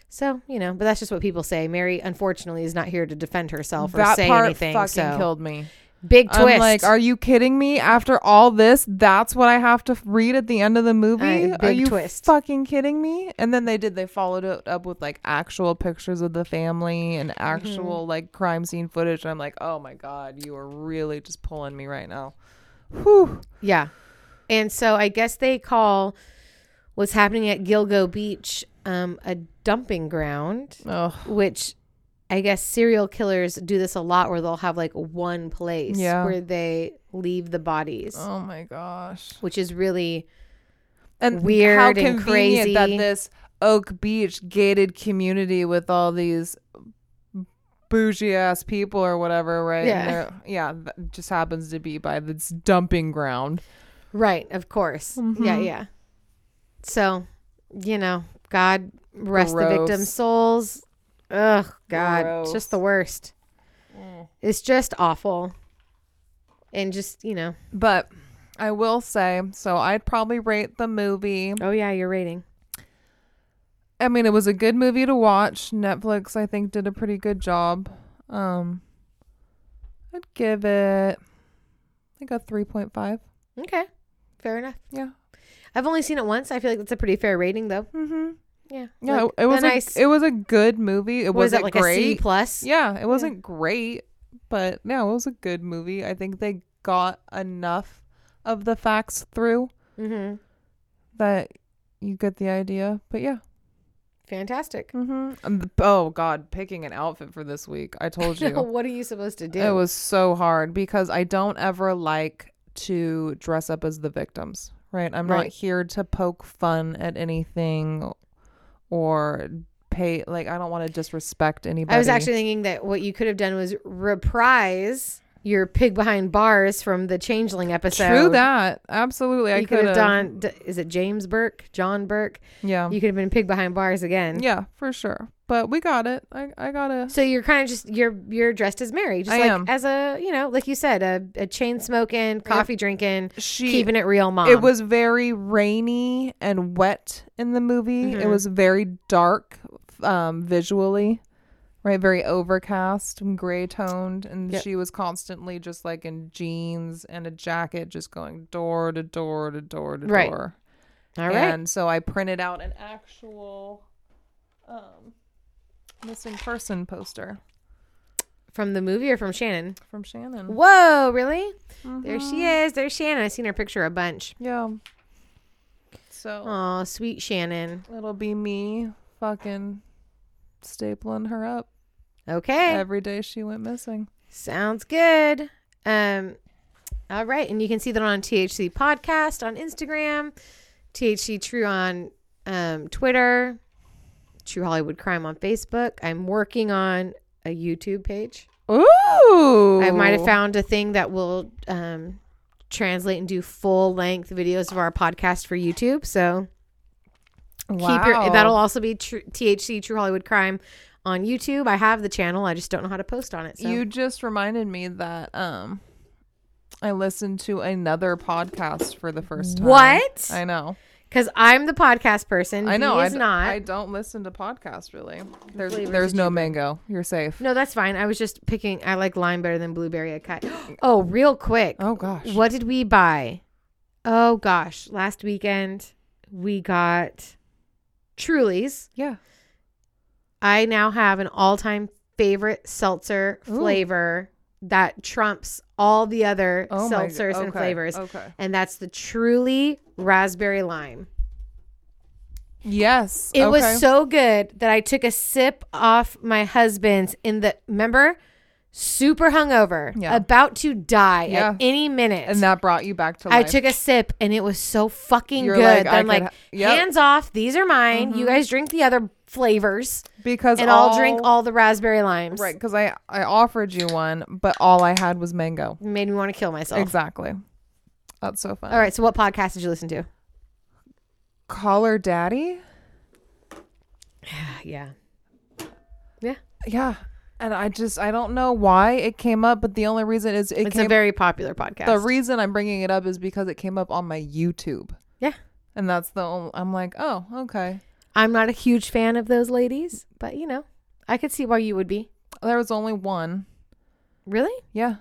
So, you know, but that's just what people say. Mary, unfortunately, is not here to defend herself or that say part anything. fucking So, killed me. big twist. I'm like, are you kidding me? After all this, that's what I have to read at the end of the movie? Uh, are big you twist. fucking kidding me? And then they did. They followed it up with like actual pictures of the family and actual Mm-hmm. like crime scene footage. And I'm like, oh my god, you are really just pulling me right now. Whew. Yeah. And so I guess they call what's happening at Gilgo Beach um, a dumping ground, Ugh. which I guess serial killers do this a lot where they'll have like one place Yeah. where they leave the bodies, Oh my gosh. which is really and weird how and convenient that this Oak Beach gated community with all these bougie ass people or whatever, right? Yeah. Yeah, that just happens to be by this dumping ground. Right, of course. Yeah, Mhm. yeah. So, you know, God rest the victims' souls. Ugh, God, it's just the worst. It's just awful. And just, you know, But I will say, so I'd probably rate the movie. oh yeah, you're rating. I mean, it was a good movie to watch. Netflix, I think, did a pretty good job. Um, I'd give it, I think, a three point five. Okay. Fair enough. Yeah. I've only seen it once. I feel like that's a pretty fair rating though. Mm-hmm. Yeah. Yeah, Like, it, was a nice it was a good movie. It what is wasn't like a C great. plus? yeah, it wasn't great, but no, it was a good movie. I think they got enough of the facts through Mm-hmm. that you get the idea. But yeah. Fantastic. Mm-hmm. Oh God, picking an outfit for this week. I told you. what are you supposed to do? It was so hard because I don't ever like to dress up as the victims, right? I'm not here to poke fun at anything or pay like I don't want to disrespect anybody. I was actually thinking that what you could have done was reprise your pig behind bars from the Changeling episode. True that. Absolutely. I you could have done. Is it James Burke? John Burke? Yeah. You could have been pig behind bars again. yeah, for sure. But we got it. I I got to So you're kind of just you're you're dressed as Mary, just I like am. as a you know, like you said, a, a chain smoking, coffee drinking, she keeping it real mom. It was very rainy and wet in the movie. It Mhm. was very dark um, visually, right? Very overcast and gray toned. And Yep. she was constantly just like in jeans and a jacket, just going door to door to door to Right. door. all right. And so I printed out an actual um, missing person poster From the movie or from Shannan? from Shannan. Whoa, really? There Mhm. she is. There's Shannan. I've seen her picture a bunch. Yeah. So Oh, sweet Shannan. it'll be me fucking stapling her up. Okay. every day she went missing. Sounds good. Um, all right, and you can see that on THC Podcast on Instagram, THC True on um, Twitter, True Hollywood Crime on Facebook. I'm working on a YouTube page. Ooh. I might have found a thing that will um, translate and do full length videos of our podcast for YouTube. So keep your. That'll also be tr- THC True Hollywood Crime on YouTube. I have the channel. I just don't know how to post on it. So You just reminded me that um I listened to another podcast for the first time. What? I know. Because I'm the podcast person. I know. He I d- not. I don't listen to podcasts really. There's flavors there's no mango. You're safe. no, that's fine. I was just picking. I like lime better than blueberry. I cut. Oh, real quick. Oh gosh. What did we buy? Oh gosh, last weekend we got Truly's. Yeah. I now have an all-time favorite seltzer Ooh. flavor that trumps all the other Oh seltzers and flavors, Okay. and that's the Truly raspberry lime. Yes. It okay. was so good that I took a sip off my husband's in the remember super hungover, Yeah. about to die Yeah. at any minute. And that brought you back to I took a sip and it was so fucking You're good. like, I'm like, could yep. Mm-hmm. hands off. These are mine. You guys drink the other flavors, because and I'll drink all the raspberry limes. right because I I offered you one, but all I had was mango. Made me want to kill myself. Exactly. That's so fun. All right. So, what podcast did you listen to? Call Her Daddy. Yeah. Yeah. Yeah. And I just I don't know why it came up, but the only reason is it It's came a very popular podcast. the reason I'm bringing it up is because it came up on my YouTube. Yeah. And that's the only, I'm like, oh, okay. I'm not a huge fan of those ladies, but you know, I could see why you would be. There was only one. Really? Yeah.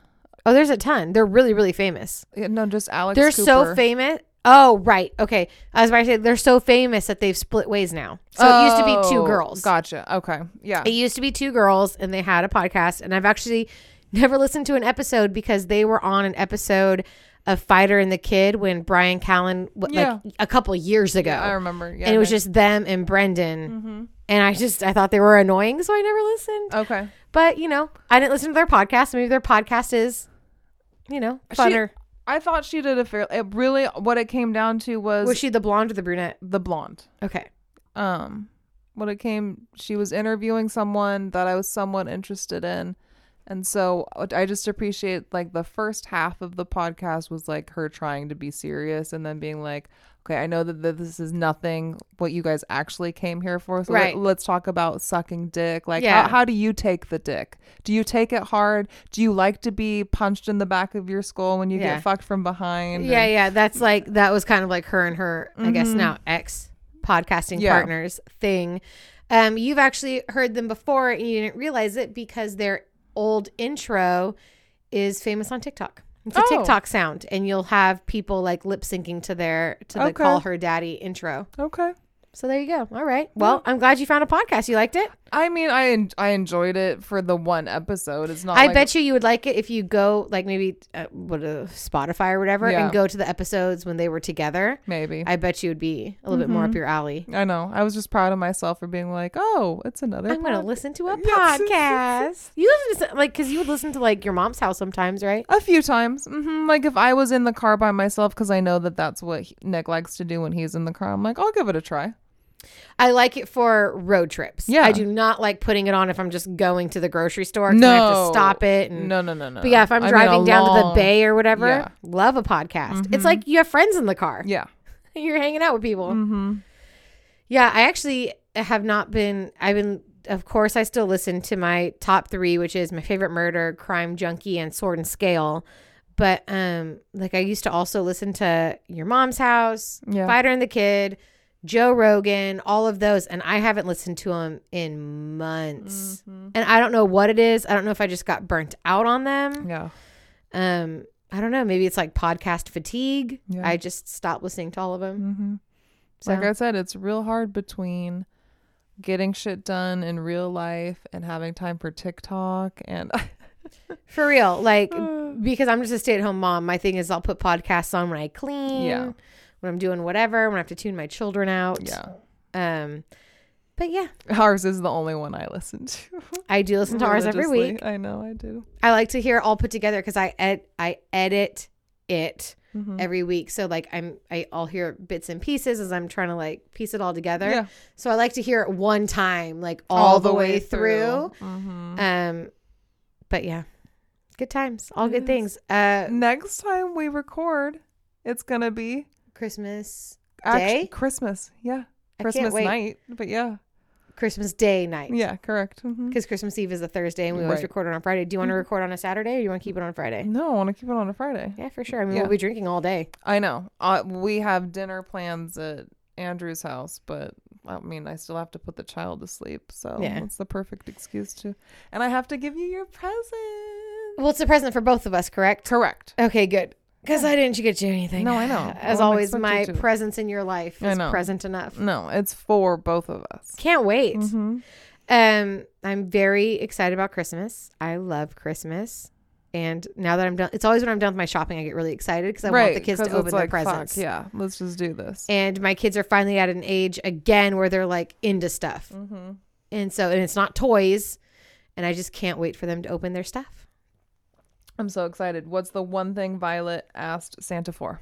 Oh, there's a ton. They're really, really famous. Yeah, no, just Alex. They're so famous. Oh, right. Okay. I was about to say they're so famous that they've split ways now. So it used to be two oh, girls. Gotcha. Okay. Yeah. It used to be two girls and they had a podcast. And I've actually never listened to an episode because they were on an episode of Fighter and the Kid when Bryan Callen, w- Yeah. like a couple years ago. I remember. Yeah. and it was just them and Brendan. Mhm. And I just, I thought they were annoying. So I never listened. Okay. But, you know, I didn't listen to their podcast. Maybe their podcast is, you know, She- funner. I thought she did a fair. It really, what it came down to was, Was she the blonde or the brunette? the blonde. Okay. Um, what it came, she was interviewing someone that I was somewhat interested in, and so I just appreciate like the first half of the podcast was like her trying to be serious, and then being like, okay, I know that, that this is nothing what you guys actually came here for, so Right. let, us talk about sucking dick. Like, Yeah. how, how do you take the dick? Do you take it hard? Do you like to be punched in the back of your skull when you Yeah. get fucked from behind? Yeah, And- yeah. That's like that was kind of like her and her, I guess now ex podcasting Mm-hmm. Yeah. partners thing. Um, you've actually heard them before and you didn't realize it because their old intro is famous on TikTok. It's a Oh. TikTok sound, and you'll have people like lip syncing to their to the Okay. call her daddy intro. Okay. So there you go. All right. Well, I'm glad you found a podcast. You liked it. I mean, I en- I enjoyed it for the one episode. It's not. I like, bet you you would like it if you go like maybe uh, what uh, Spotify or whatever Yeah. and go to the episodes when they were together. maybe. I bet you would be a little bit more up your alley. I know. I was just proud of myself for being like, oh, it's another. I'm gonna pod- listen to a podcast. You listen to like because you would listen to like your mom's house sometimes, right? A few times. hmm Like if I was in the car by myself, because I know that that's what he- Nick likes to do when he's in the car. I'm like, I'll give it a try. I like it for road trips. Yeah. I do not like putting it on if I'm just going to the grocery store. 'cause I have to No. stop it. And, No, no, no, no. But yeah, if I'm I driving a down to the bay or whatever, yeah. love a podcast. Mhm. It's like you have friends in the car. Yeah. You're hanging out with people. Mm-hmm. Yeah, I actually have not been. I've been, of course, I still listen to my top three, which is my favorite murder, crime junkie, and sword and scale. But um, like I used to also listen to Your Mom's House, Yeah. Fighter and the Kid, Joe Rogan, all of those, and I haven't listened to them in months. Mhm. And I don't know what it is. I don't know if I just got burnt out on them. Yeah. Um, I don't know. Maybe it's like podcast fatigue. Yeah. I just stopped listening to all of them. Mm-hmm. So. Like I said, it's real hard between getting shit done in real life and having time for TikTok and For real, like because I'm just a stay at home mom. My thing is I'll put podcasts on when I clean, Yeah. When I'm doing whatever, when I have to tune my children out. yeah. Um, but yeah, Ours is the only one I listen to. I do listen to ours every week. I know I do. I like to hear it all put together because I ed- I edit it Mhm. every week. So like I'm I, I'll hear bits and pieces as I'm trying to like piece it all together. Yeah. So I like to hear it one time, like all, the, way, through. Mhm. Um, but yeah, good times, all good Yes. things. Uh, Next time we record, it's gonna be Christmas Day? Christmas. Yeah, I can't Christmas wait. night. But yeah, Christmas Day night. yeah, correct. Mhm. Because Christmas Eve is a Thursday and we always Right. record it on Friday. Do you want to Mhm. record on a Saturday or do you want to keep it on Friday? No, I want to keep it on a Friday. Yeah, for sure. I mean, Yeah. we'll be drinking all day. I know. Uh, we have dinner plans at Andrew's house, but I mean, I still have to put the child to sleep, so Yeah. it's the perfect excuse to. And I have to give you your present. Well, it's a present for both of us, correct? Correct. Okay, good. Because I didn't get you anything. No, I know. As I always, my presence in your life is present enough. No, it's for both of us. Can't wait. Mhm. Um, I'm very excited about Christmas. I love Christmas. And now that I'm done, it's always when I'm done with my shopping, I get really excited because I want the kids to open their like, fuck, presents. yeah, let's just do this. And my kids are finally at an age again where they're like into stuff. Mm-hmm. And so, and it's not toys. And I just can't wait for them to open their stuff. I'm so excited. What's the one thing Violet asked Santa for?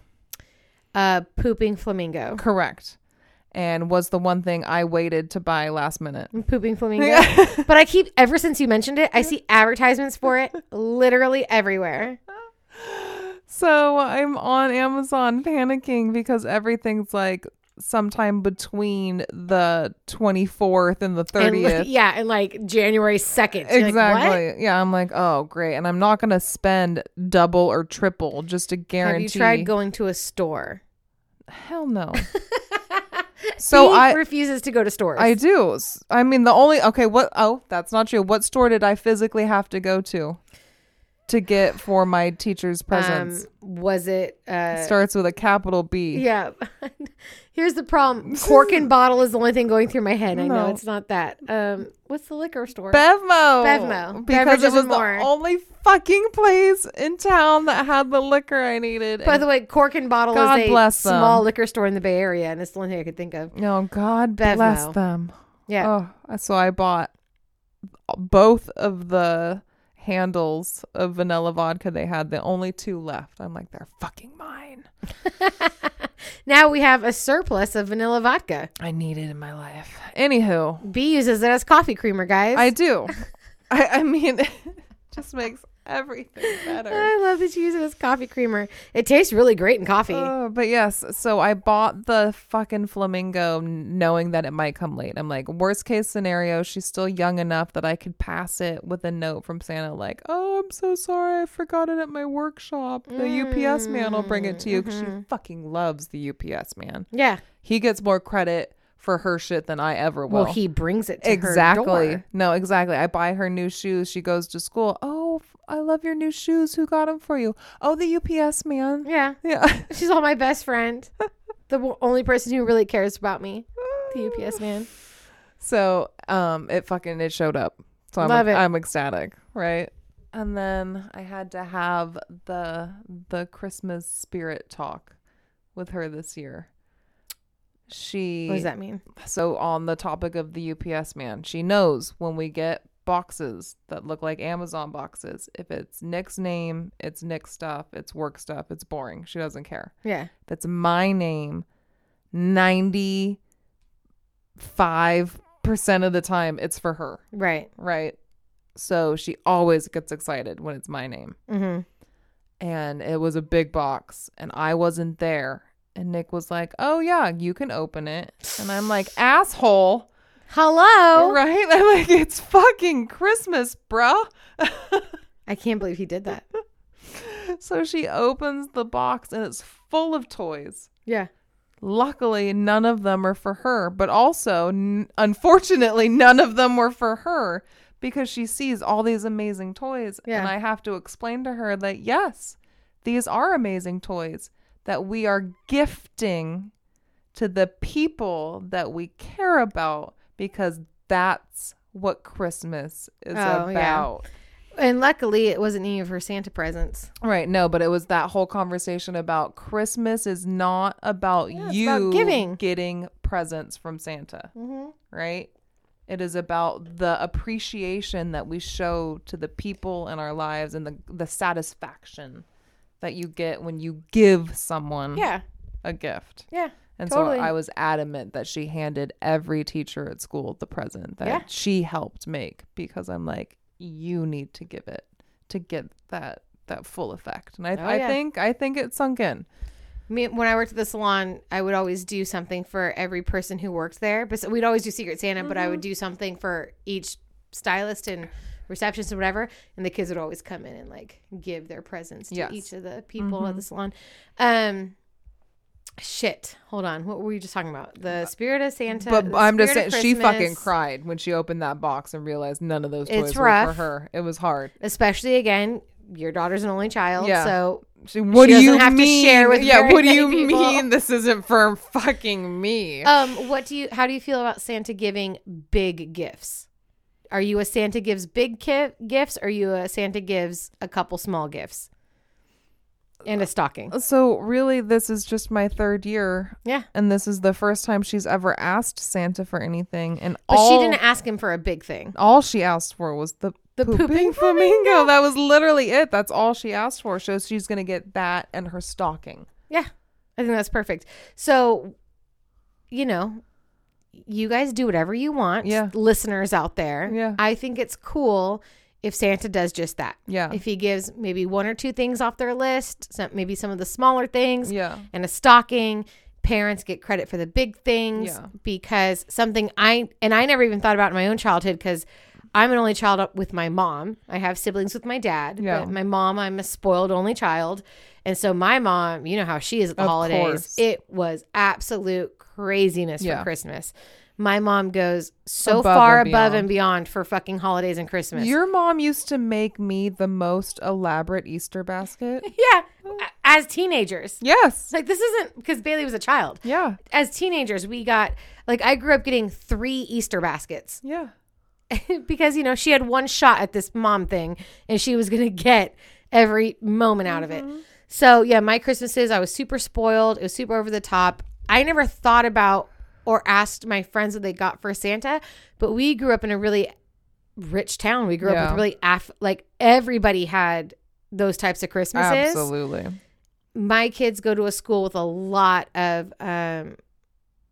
Uh, pooping flamingo. Correct. And was the one thing I waited to buy last minute. Pooping flamingo. but I keep ever since you mentioned it, I see advertisements for it literally everywhere. So I'm on Amazon panicking because everything's like sometime between the 24th and the And, 30th. yeah, and like January second. exactly. yeah, I'm like, oh, great. And I'm not going to spend double or triple just to guarantee. Have you tried going to a store? Hell no. so he I refuses to go to stores. I do. I mean, the only okay. What? Oh, that's not true. What store did I physically have to go to to get for my teacher's presents? Um, was it? Uh, Starts with a capital B. yeah. Here's the problem: cork and bottle is the only thing going through my head. I know it's not that. Um, what's the liquor store? Bevmo. Bevmo. Because Beverages it was and the only fucking place in town that had the liquor I needed. By the way, cork and bottle God is a bless them. small liquor store in the Bay Area, and it's the only thing I could think of. no, God bless them. Yeah. Oh, so I bought both of the handles of vanilla vodka they had. The only two left. I'm like, they're fucking mine. Now we have a surplus of vanilla vodka. I need it in my life. Anywho, B uses it as coffee creamer, guys. I do. I, I mean, it just makes everything better. I love that you use it as coffee creamer. It tastes really great in coffee. Oh, but yes, so I bought the fucking flamingo knowing that it might come late. I'm like, worst case scenario, she's still young enough that I could pass it with a note from Santa, like, oh, I'm so sorry, I forgot it at my workshop. The UPS man will bring it to you because she mm-hmm. fucking loves the UPS man. yeah. He gets more credit for her shit than I ever will. Well, he brings it to her exactly. No, exactly. I buy her new shoes. She goes to school. Oh, I love your new shoes. Who got them for you? Oh, the UPS man. Yeah. Yeah. She's all my best friend. the only person who really cares about me. The UPS man. So, um, it fucking it showed up. So I'm Love it. I'm ecstatic, right? And then I had to have the the Christmas spirit talk with her this year. She What does that mean? so on the topic of the UPS man, she knows when we get boxes that look like Amazon boxes, if it's Nick's name, it's Nick's stuff, it's work stuff, it's boring. She doesn't care. Yeah. If it's my name, 95% of the time it's for her, Right. right? So she always gets excited when it's my name. Mm-hmm. And it was a big box and I wasn't there. And Nick was like, "Oh yeah, you can open it." And I'm like, "Asshole." Hello. Right? I'm like, it's fucking Christmas, bruh. I can't believe he did that. so she opens the box and it's full of toys. Yeah. Luckily, none of them are for her, but also, n- unfortunately, none of them were for her because she sees all these amazing toys. Yeah. And I have to explain to her that, yes, these are amazing toys that we are gifting to the people that we care about because that's what Christmas is Oh, yeah. about. And luckily, it wasn't any of her Santa presents. Right. No, but it was that whole conversation about Christmas is not about Yeah, you about giving. getting presents from Santa, Mm-hmm. right? It is about the appreciation that we show to the people in our lives and the the satisfaction that you get when you give someone Yeah. a gift. Yeah. And Totally. so I was adamant that she handed every teacher at school the present that Yeah. she helped make because I'm like, you need to give it to get that that full effect. And I, Oh, I yeah. think I think it sunk in. Me, when I worked at the salon, I would always do something for every person who worked there. But we'd always do Secret Santa, but I Mm-hmm. would do something for each stylist and receptionist and whatever. And the kids would always come in and like give their presents to Yes. Mm-hmm. each of the people at the salon. Um, shit. Hold on. What were we just talking about? The spirit of Santa. But I'm just saying she fucking cried when she opened that box and realized none of those toys It's were rough. for her. It was hard. Especially again, your daughter's an only child, Yeah. so She, what do you have to mean? share with yeah, very what do you people. mean this isn't for fucking me? Um, what do you? How do you feel about Santa giving big gifts? Are you a Santa gives big ki- gifts, or are you a Santa gives a couple small gifts and a stocking? so really this is just my third year Yeah, and this is the first time she's ever asked Santa for anything and but all she didn't ask him for a big thing. all she asked for was the The pooping, pooping flamingo. That was literally it. That's all she asked for. So she's gonna get that and her stocking. Yeah, I think that's perfect. So, you know, you guys do whatever you want. Yeah. Listeners out there. Yeah. I think it's cool if Santa does just that. Yeah. If he gives maybe one or two things off their list, some, maybe some of the smaller things, Yeah. and a stocking. Parents get credit for the big things Yeah. because something I and I never even thought about in my own childhood because I'm an only child with my mom. I have siblings with my dad, Yeah. but my mom, I'm a spoiled only child, and so my mom, you know how she is at the Of holidays. course. It was absolute craziness Yeah. for Christmas. My mom goes so Above far and above and beyond for fucking holidays and Christmas. Your mom used to make me the most elaborate Easter basket. yeah, as teenagers. yes. Like this isn't because Bailey was a child. Yeah. As teenagers, we got like I grew up getting three Easter baskets Yeah. because you know she had one shot at this mom thing and she was gonna get every moment out of it. Mm-hmm. So yeah, my Christmases I was super spoiled. It was super over the top. I never thought about or asked my friends what they got for Santa, but we grew up in a really rich town. We grew up with really aff- like everybody had those types of Christmases Absolutely. my kids go to a school with a lot of um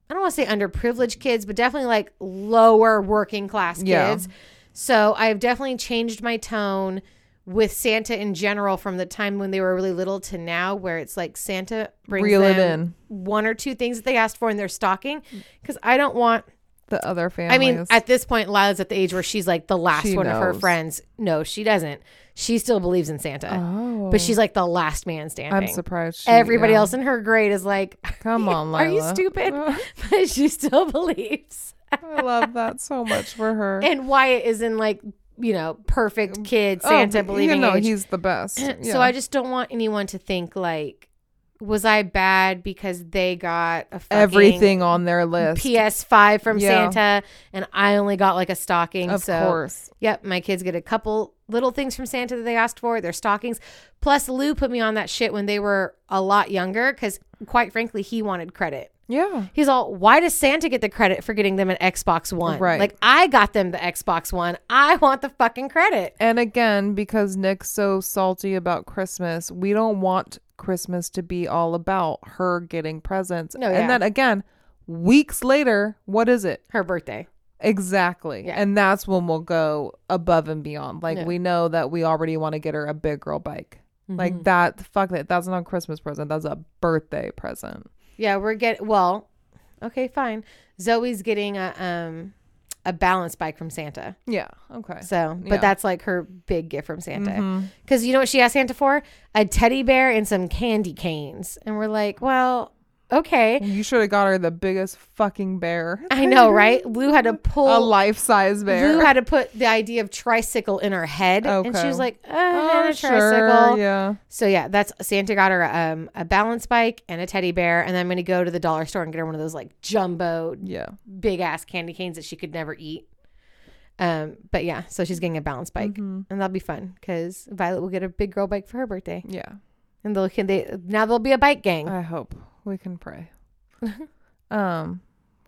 I don't want to say underprivileged kids, but definitely like lower working class Yeah. kids. So I've definitely changed my tone with Santa in general from the time when they were really little to now, where it's like Santa brings Reel it in. one or two things that they asked for in their stocking. Because I don't want The other families. I mean, at this point, Lila's at the age where she's like the last She one of her friends. No, she doesn't. She still believes in Santa, oh, but she's oh. like the last man standing. I'm surprised. She, Everybody yeah. else in her grade is like, Come on, Are you stupid? but she still believes. I love that so much for her. And Wyatt is in like, you know, perfect mm. kid Oh, Santa but believing You know, age. he's the best. So I just don't want anyone to think like, was I bad because they got a fucking everything on their list. PS5 from Yeah. Santa and I only got like a stocking. of so course. Yep, my kids get a couple little things from Santa that they asked for, their stockings. Plus, Lou put me on that shit when they were a lot younger because, quite frankly, he wanted credit. Yeah. He's all, why does Santa get the credit for getting them an Xbox One? Right. Like, I got them the Xbox One. I want the fucking credit. And again, because Nick's so salty about Christmas, we don't want Christmas to be all about her getting presents. No, yeah. And then again, weeks later, what is it? Her birthday. Exactly. Yeah. And that's when we'll go above and beyond. Like Yeah. we know that we already want to get her a big girl bike. Mm-hmm. Like that fuck that that's not a Christmas present. That's a birthday present. Yeah, we're getting, well, okay, fine. Zoe's getting a, um, a balance bike from Santa. Yeah. Okay. So, but Yeah. Mm-hmm. that's like her big gift from Santa. Because you know what she asked Santa for? A teddy bear and some candy canes. And we're like, well, okay. You should have got her the biggest fucking bear. I know, right? Lou had to pull. a life size bear. Lou had to put the idea of tricycle in her head, and she was like, uh, Oh, a sure, tricycle. Yeah. So yeah, that's Santa got her um, a balance bike and a teddy bear, and then I'm gonna go to the dollar store and get her one of those like jumbo, Yeah. big ass candy canes that she could never eat. Um, but yeah, so she's getting a balance bike, Mm-hmm. and that'll be fun because Violet will get a big girl bike for her birthday, Yeah. and they'll can they now there'll be a bike gang. I hope we can pray. um,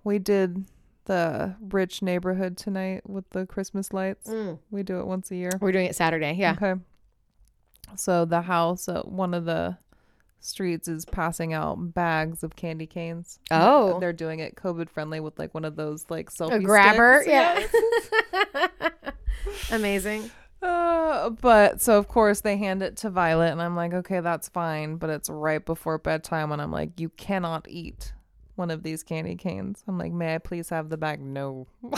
we did the rich neighborhood tonight with the Christmas lights. Mm. We do it once a year. We're doing it Saturday. Yeah. Okay. So the house at one of the streets is passing out bags of candy canes. Oh. They're doing it COVID friendly with like one of those like selfie A grabber. sticks. Yeah. Amazing. Uh, but so of course they hand it to Violet, and I'm like, okay, that's fine. But it's right before bedtime, and I'm like, you cannot eat one of these candy canes. I'm like, may I please have the bag? No.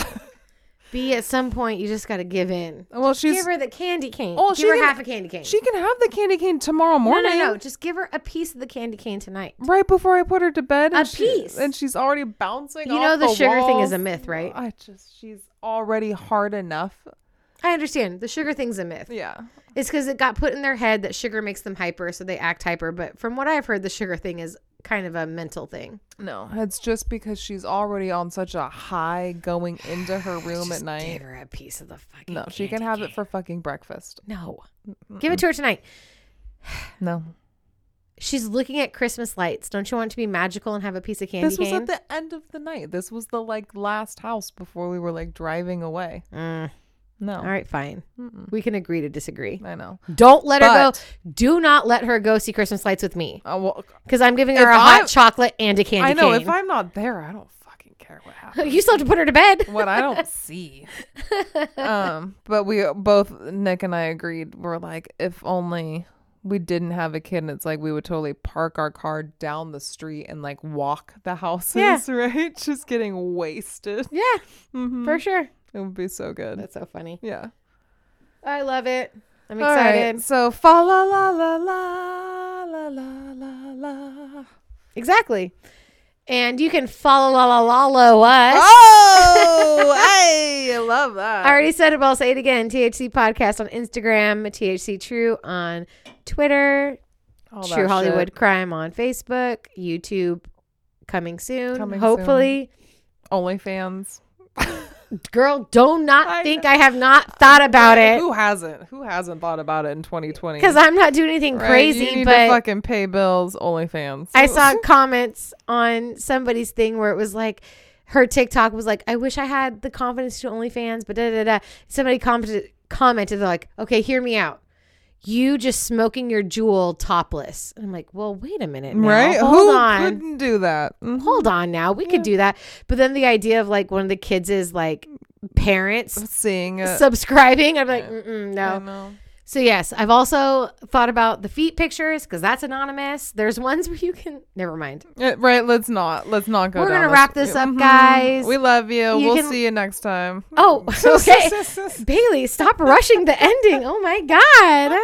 B, at some point, you just got to give in. well, she's give her the candy cane. Oh, give she her can- half a candy cane. she can have the candy cane tomorrow morning. no, no. Just give her a piece of the candy cane tonight. Right before I put her to bed, A and she- piece. and she's already bouncing. You know off the sugar thing is a myth, right? I just she's already hard enough. I understand. The sugar thing's a myth. Yeah, It's because it got put in their head that sugar makes them hyper, so they act hyper. But from what I've heard, the sugar thing is kind of a mental thing. no, it's just because she's already on such a high going into her room Just at night. Give her a piece of the fucking. No, she can have cane. it for fucking breakfast. No, give it to her tonight. No, She's looking at Christmas lights. Don't you want it to be magical and have a piece of candy this was cane? at the end of the night. This was the like last house before we were like driving away. Mm. No. All right, fine. Mm-mm. We can agree to disagree. I know. Don't let her go. Do not let her go see Christmas lights with me Uh, well, because I'm giving her a hot I'm- chocolate and a candy I know. cane. If I'm not there, I don't fucking care what happens. you still have to put her to bed. what I don't see. um, but we both Nick and I agreed. We're like, if only we didn't have a kid, and it's like we would totally park our car down the street and like walk the houses, Yeah. right? Just getting wasted. Yeah, Mhm. for sure. It would be so good. That's so funny. yeah. I love it. I'm All right, excited. So fa la la la la la la la la. Exactly. And you can follow la la la la us. Oh, I love that. I already said it, but I'll say it again. THC Podcast on Instagram, THC True on Twitter, All True Hollywood shit. Crime on Facebook, YouTube coming soon. Coming hopefully. OnlyFans. Girl, do not I think I have not thought about it Who hasn't? Who hasn't thought about it in 2020? because I'm not doing anything Right? crazy, You need but to fucking pay bills. OnlyFans. I saw comments on somebody's thing where it was like her TikTok was like, I wish I had the confidence to do OnlyFans, but da da da. Somebody commented commented they're like, okay, hear me out. You just smoking your Juul topless. And I'm like, well, wait a minute. Now. right? Hold Who on. couldn't do that? Mhm. Hold on now. We could do that. But then the idea of like one of the kids is like parents Seeing it. subscribing. I'm like, no. So yes, I've also thought about the feet pictures because that's anonymous. There's ones where you can. Never mind. Uh, right, let's not. Let's not go We're gonna wrap this up, Mhm. guys. We love you. You we'll can- see you next time. Oh, okay. Bailey, stop rushing the ending. Oh my god.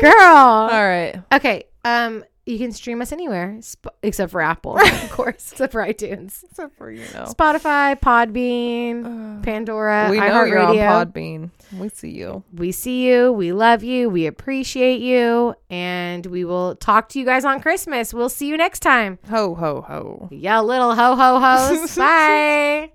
Girl. All right. Okay. Um you can stream us anywhere sp- except for Apple, of course, except for iTunes. Except for you know. Spotify, Podbean, Pandora, we know you're on iHeartRadio. Podbean. We see you. We see you. We love you. We appreciate you. And we will talk to you guys on Christmas. We'll see you next time. Ho ho ho. Yeah, little ho ho hoes. Bye.